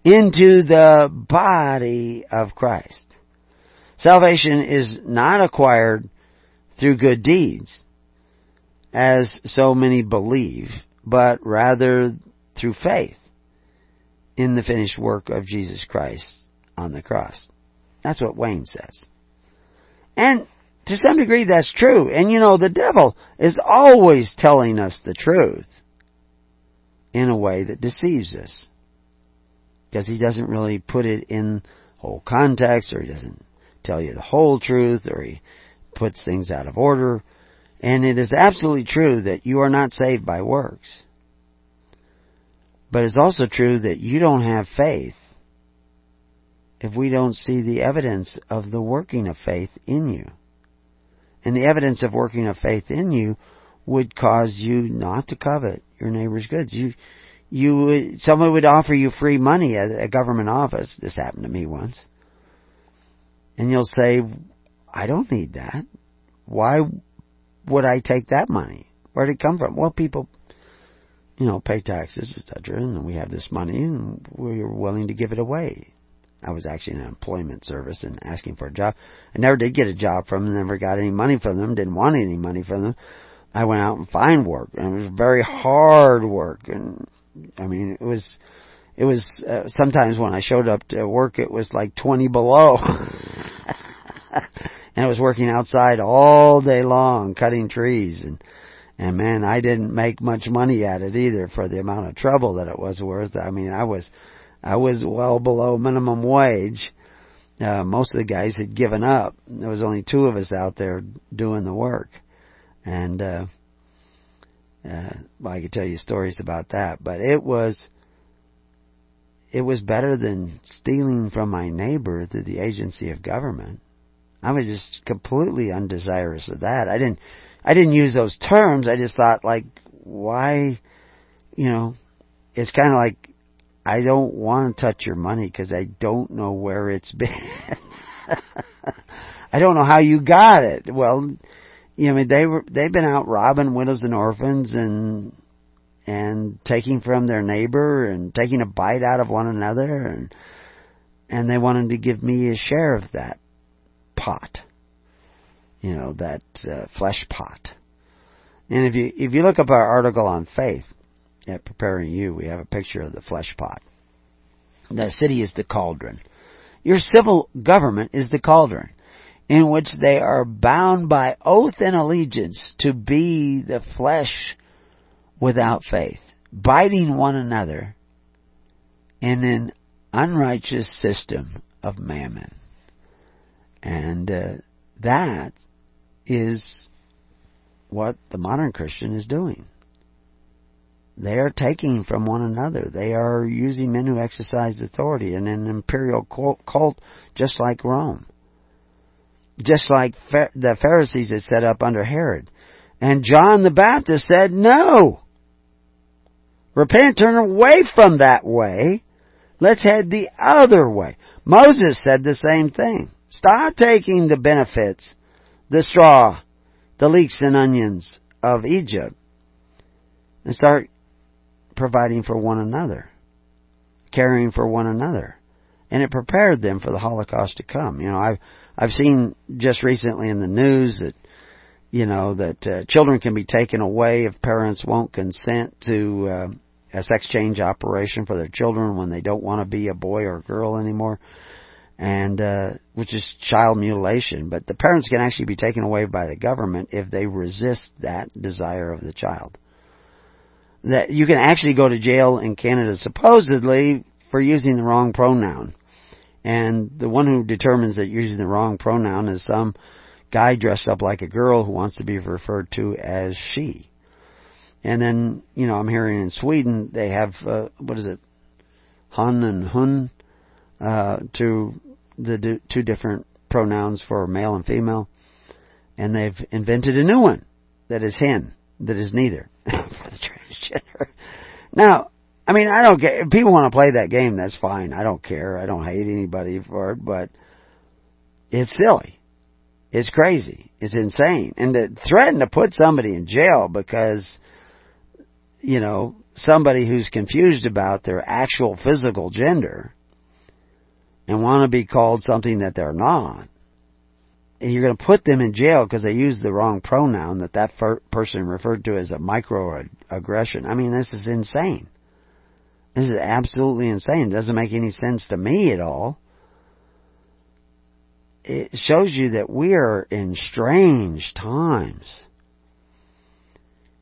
into the body of Christ. Salvation is not acquired through good deeds, as so many believe, but rather through faith in the finished work of Jesus Christ on the cross. That's what Wayne says. And to some degree that's true. And you know, the devil is always telling us the truth in a way that deceives us. Because he doesn't really put it in whole context or he doesn't tell you the whole truth or he puts things out of order. And it is absolutely true that you are not saved by works. But it's also true that you don't have faith if we don't see the evidence of the working of faith in you. And the evidence of working of faith in you would cause you not to covet your neighbor's goods. You, you would, someone would offer you free money at a government office. This happened to me once. And you'll say, I don't need that. Why would I take that money? Where did it come from? Well, people, you know, pay taxes, etc., and we have this money, and we're willing to give it away. I was actually in an employment service and asking for a job. I never did get a job from them, never got any money from them, didn't want any money from them. I went out and find work, and it was very hard work, and I mean, it was, it was, uh, sometimes when I showed up to work, it was like 20 below. and I was working outside all day long, cutting trees, and, and man, I didn't make much money at it either for the amount of trouble that it was worth. I mean, I was, I was well below minimum wage. Uh, most of the guys had given up. There was only two of us out there doing the work. And, uh, uh, well, I could tell you stories about that, but it was, it was better than stealing from my neighbor through the agency of government. I was just completely undesirous of that. I didn't, I didn't use those terms. I just thought like, why, you know, it's kind of like I don't want to touch your money because I don't know where it's been. I don't know how you got it. Well, you know, I mean, they were they've been out robbing widows and orphans and and taking from their neighbor and taking a bite out of one another and and they wanted to give me a share of that pot. You know, that uh, flesh pot. And if you if you look up our article on faith, at Preparing You, we have a picture of the flesh pot. The city is the cauldron. Your civil government is the cauldron, in which they are bound by oath and allegiance to be the flesh without faith, biting one another in an unrighteous system of mammon. And uh, that is what the modern Christian is doing. They are taking from one another. They are using men who exercise authority in an imperial cult just like Rome. Just like the Pharisees had set up under Herod. And John the Baptist said, no! Repent, turn away from that way. Let's head the other way. Moses said the same thing. Stop taking the benefits, the straw, the leeks and onions of Egypt, and start providing for one another, caring for one another. And it prepared them for the Holocaust to come. You know, I've, I've seen just recently in the news that, you know, that uh, children can be taken away if parents won't consent to uh, a sex change operation for their children when they don't want to be a boy or a girl anymore and uh, which is child mutilation. But the parents can actually be taken away by the government if they resist that desire of the child that you can actually go to jail in Canada supposedly for using the wrong pronoun. And the one who determines that using the wrong pronoun is some guy dressed up like a girl who wants to be referred to as she. And then, you know, I'm hearing in Sweden they have, uh, what is it, hun and hun, uh, to the two different pronouns for male and female. And they've invented a new one that is hen, that is neither for the transgender. Now, I mean, I don't care. If people want to play that game, that's fine. I don't care. I don't hate anybody for it, but it's silly. It's crazy. It's insane. And to threaten to put somebody in jail because you know, somebody who's confused about their actual physical gender and want to be called something that they're not, and you're going to put them in jail because they use the wrong pronoun that that person referred to as a microaggression. I mean, this is insane. This is absolutely insane. It doesn't make any sense to me at all. It shows you that we are in strange times.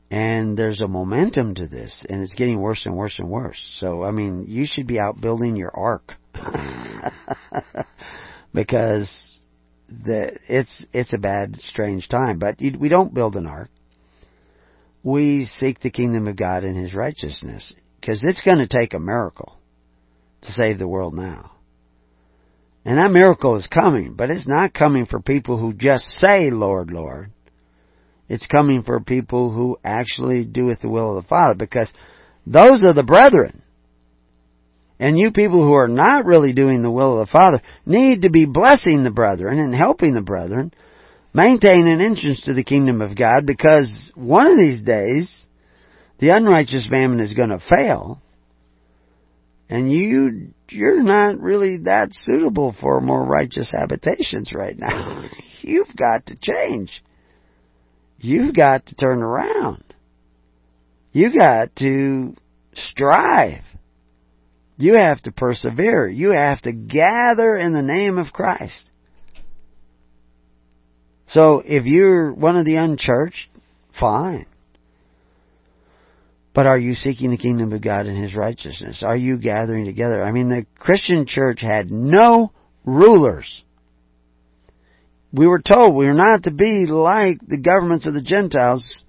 And there's a momentum to this, and it's getting worse and worse and worse. So, I mean, you should be out building your ark. because the, it's, it's a bad, strange time. But you, we don't build an ark. We seek the kingdom of God and His righteousness. Because it's going to take a miracle to save the world now. And that miracle is coming, but it's not coming for people who just say, Lord, Lord. It's coming for people who actually do doeth the will of the Father, because those are the brethren. And you people who are not really doing the will of the Father need to be blessing the brethren and helping the brethren maintain an entrance to the kingdom of God because one of these days the unrighteous mammon is going to fail, and you you're not really that suitable for more righteous habitations right now. You've got to change. You've got to turn around. You got to strive. You have to persevere. You have to gather in the name of Christ. So if you're one of the unchurched, fine. But are you seeking the kingdom of God and His righteousness? Are you gathering together? I mean, the Christian church had no rulers. We were told we were not to be like the governments of the Gentiles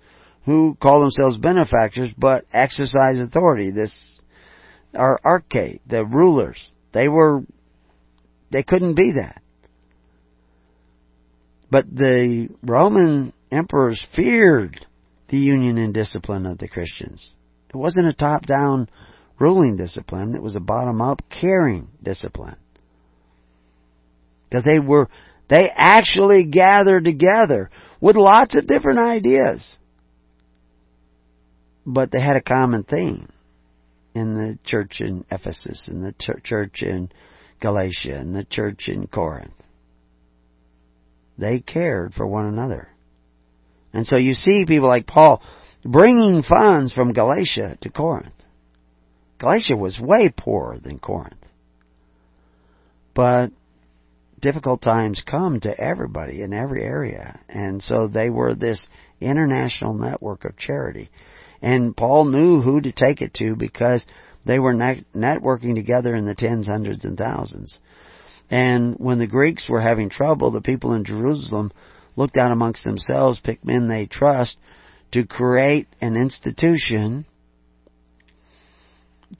who call themselves benefactors but exercise authority. This, our arche, the rulers, they were, they couldn't be that. But the Roman emperors feared the union and discipline of the Christians. It wasn't a top down ruling discipline, it was a bottom up caring discipline. Because they were, they actually gathered together with lots of different ideas. But they had a common theme in the church in Ephesus, in the church in Galatia, in the church in Corinth. They cared for one another. And so you see people like Paul bringing funds from Galatia to Corinth. Galatia was way poorer than Corinth. But difficult times come to everybody in every area. And so they were this international network of charity. And Paul knew who to take it to because they were networking together in the tens, hundreds, and thousands. And when the Greeks were having trouble, the people in Jerusalem looked out amongst themselves, picked men they trust, to create an institution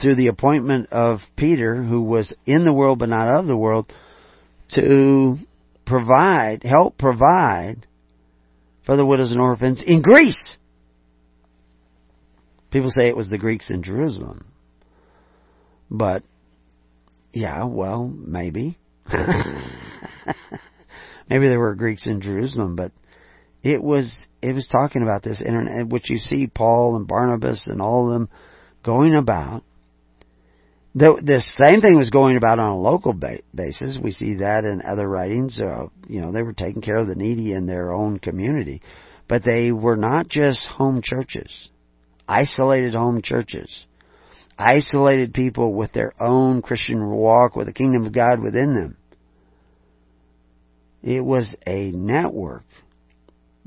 through the appointment of Peter, who was in the world but not of the world, to provide, help provide for the widows and orphans in Greece. People say it was the Greeks in Jerusalem. But, yeah, well, maybe. maybe there were Greeks in Jerusalem, but it was it was talking about this internet, which you see Paul and Barnabas and all of them going about. The, the same thing was going about on a local ba- basis. We see that in other writings. Uh, you know, they were taking care of the needy in their own community, but they were not just home churches, isolated home churches, isolated people with their own Christian walk with the kingdom of God within them. It was a network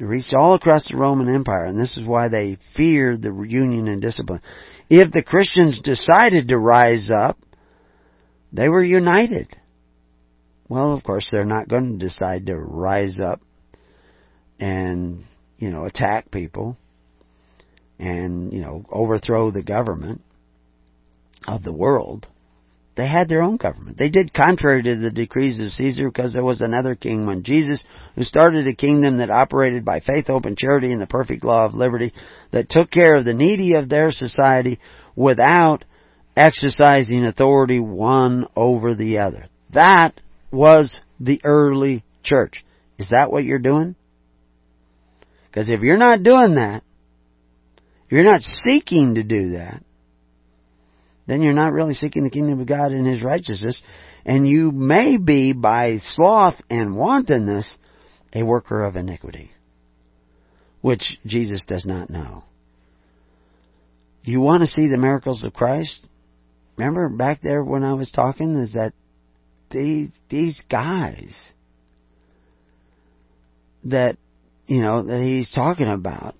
it reached all across the Roman Empire, and this is why they feared the union and discipline. If the Christians decided to rise up, they were united. Well, of course, they're not going to decide to rise up and, you know, attack people and, you know, overthrow the government of the world. They had their own government. They did contrary to the decrees of Caesar because there was another king when Jesus, who started a kingdom that operated by faith, hope, and charity and the perfect law of liberty, that took care of the needy of their society without exercising authority one over the other. That was the early church. Is that what you're doing? Because if you're not doing that, you're not seeking to do that, then you're not really seeking the kingdom of God and His righteousness, and you may be, by sloth and wantonness, a worker of iniquity, which Jesus does not know. You want to see the miracles of Christ? Remember back there when I was talking, is that these, these guys that, you know, that he's talking about,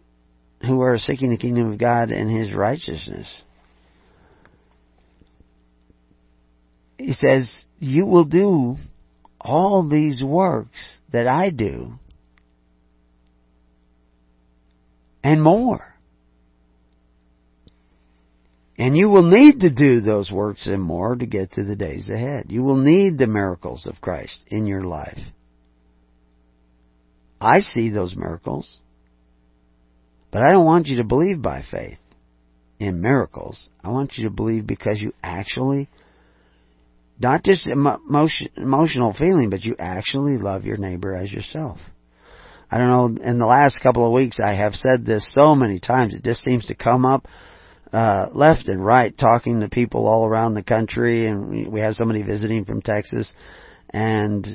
who are seeking the kingdom of God and His righteousness. He says, you will do all these works that I do and more. And you will need to do those works and more to get to the days ahead. You will need the miracles of Christ in your life. I see those miracles. But I don't want you to believe by faith in miracles. I want you to believe because you actually not just emotion, emotional feeling, but you actually love your neighbor as yourself. I don't know, in the last couple of weeks I have said this so many times, it just seems to come up uh, left and right talking to people all around the country and we have somebody visiting from Texas and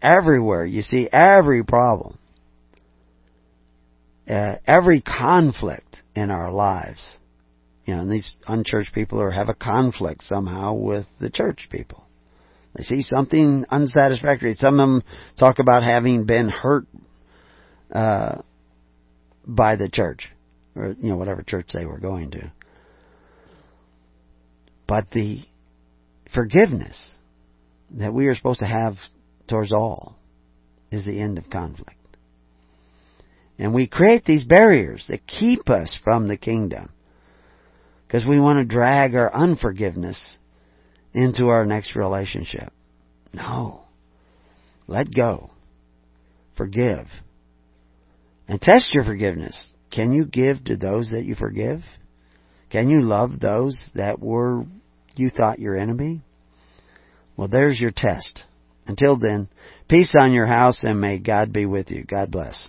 everywhere you see every problem uh, every conflict in our lives you know, and these unchurched people are have a conflict somehow with the church people. They see something unsatisfactory. Some of them talk about having been hurt uh, by the church, or you know, whatever church they were going to. But the forgiveness that we are supposed to have towards all is the end of conflict. And we create these barriers that keep us from the kingdom because we want to drag our unforgiveness into our next relationship. No. Let go. Forgive. And test your forgiveness. Can you give to those that you forgive? Can you love those that were you thought your enemy? Well, there's your test. Until then, peace on your house and may God be with you. God bless.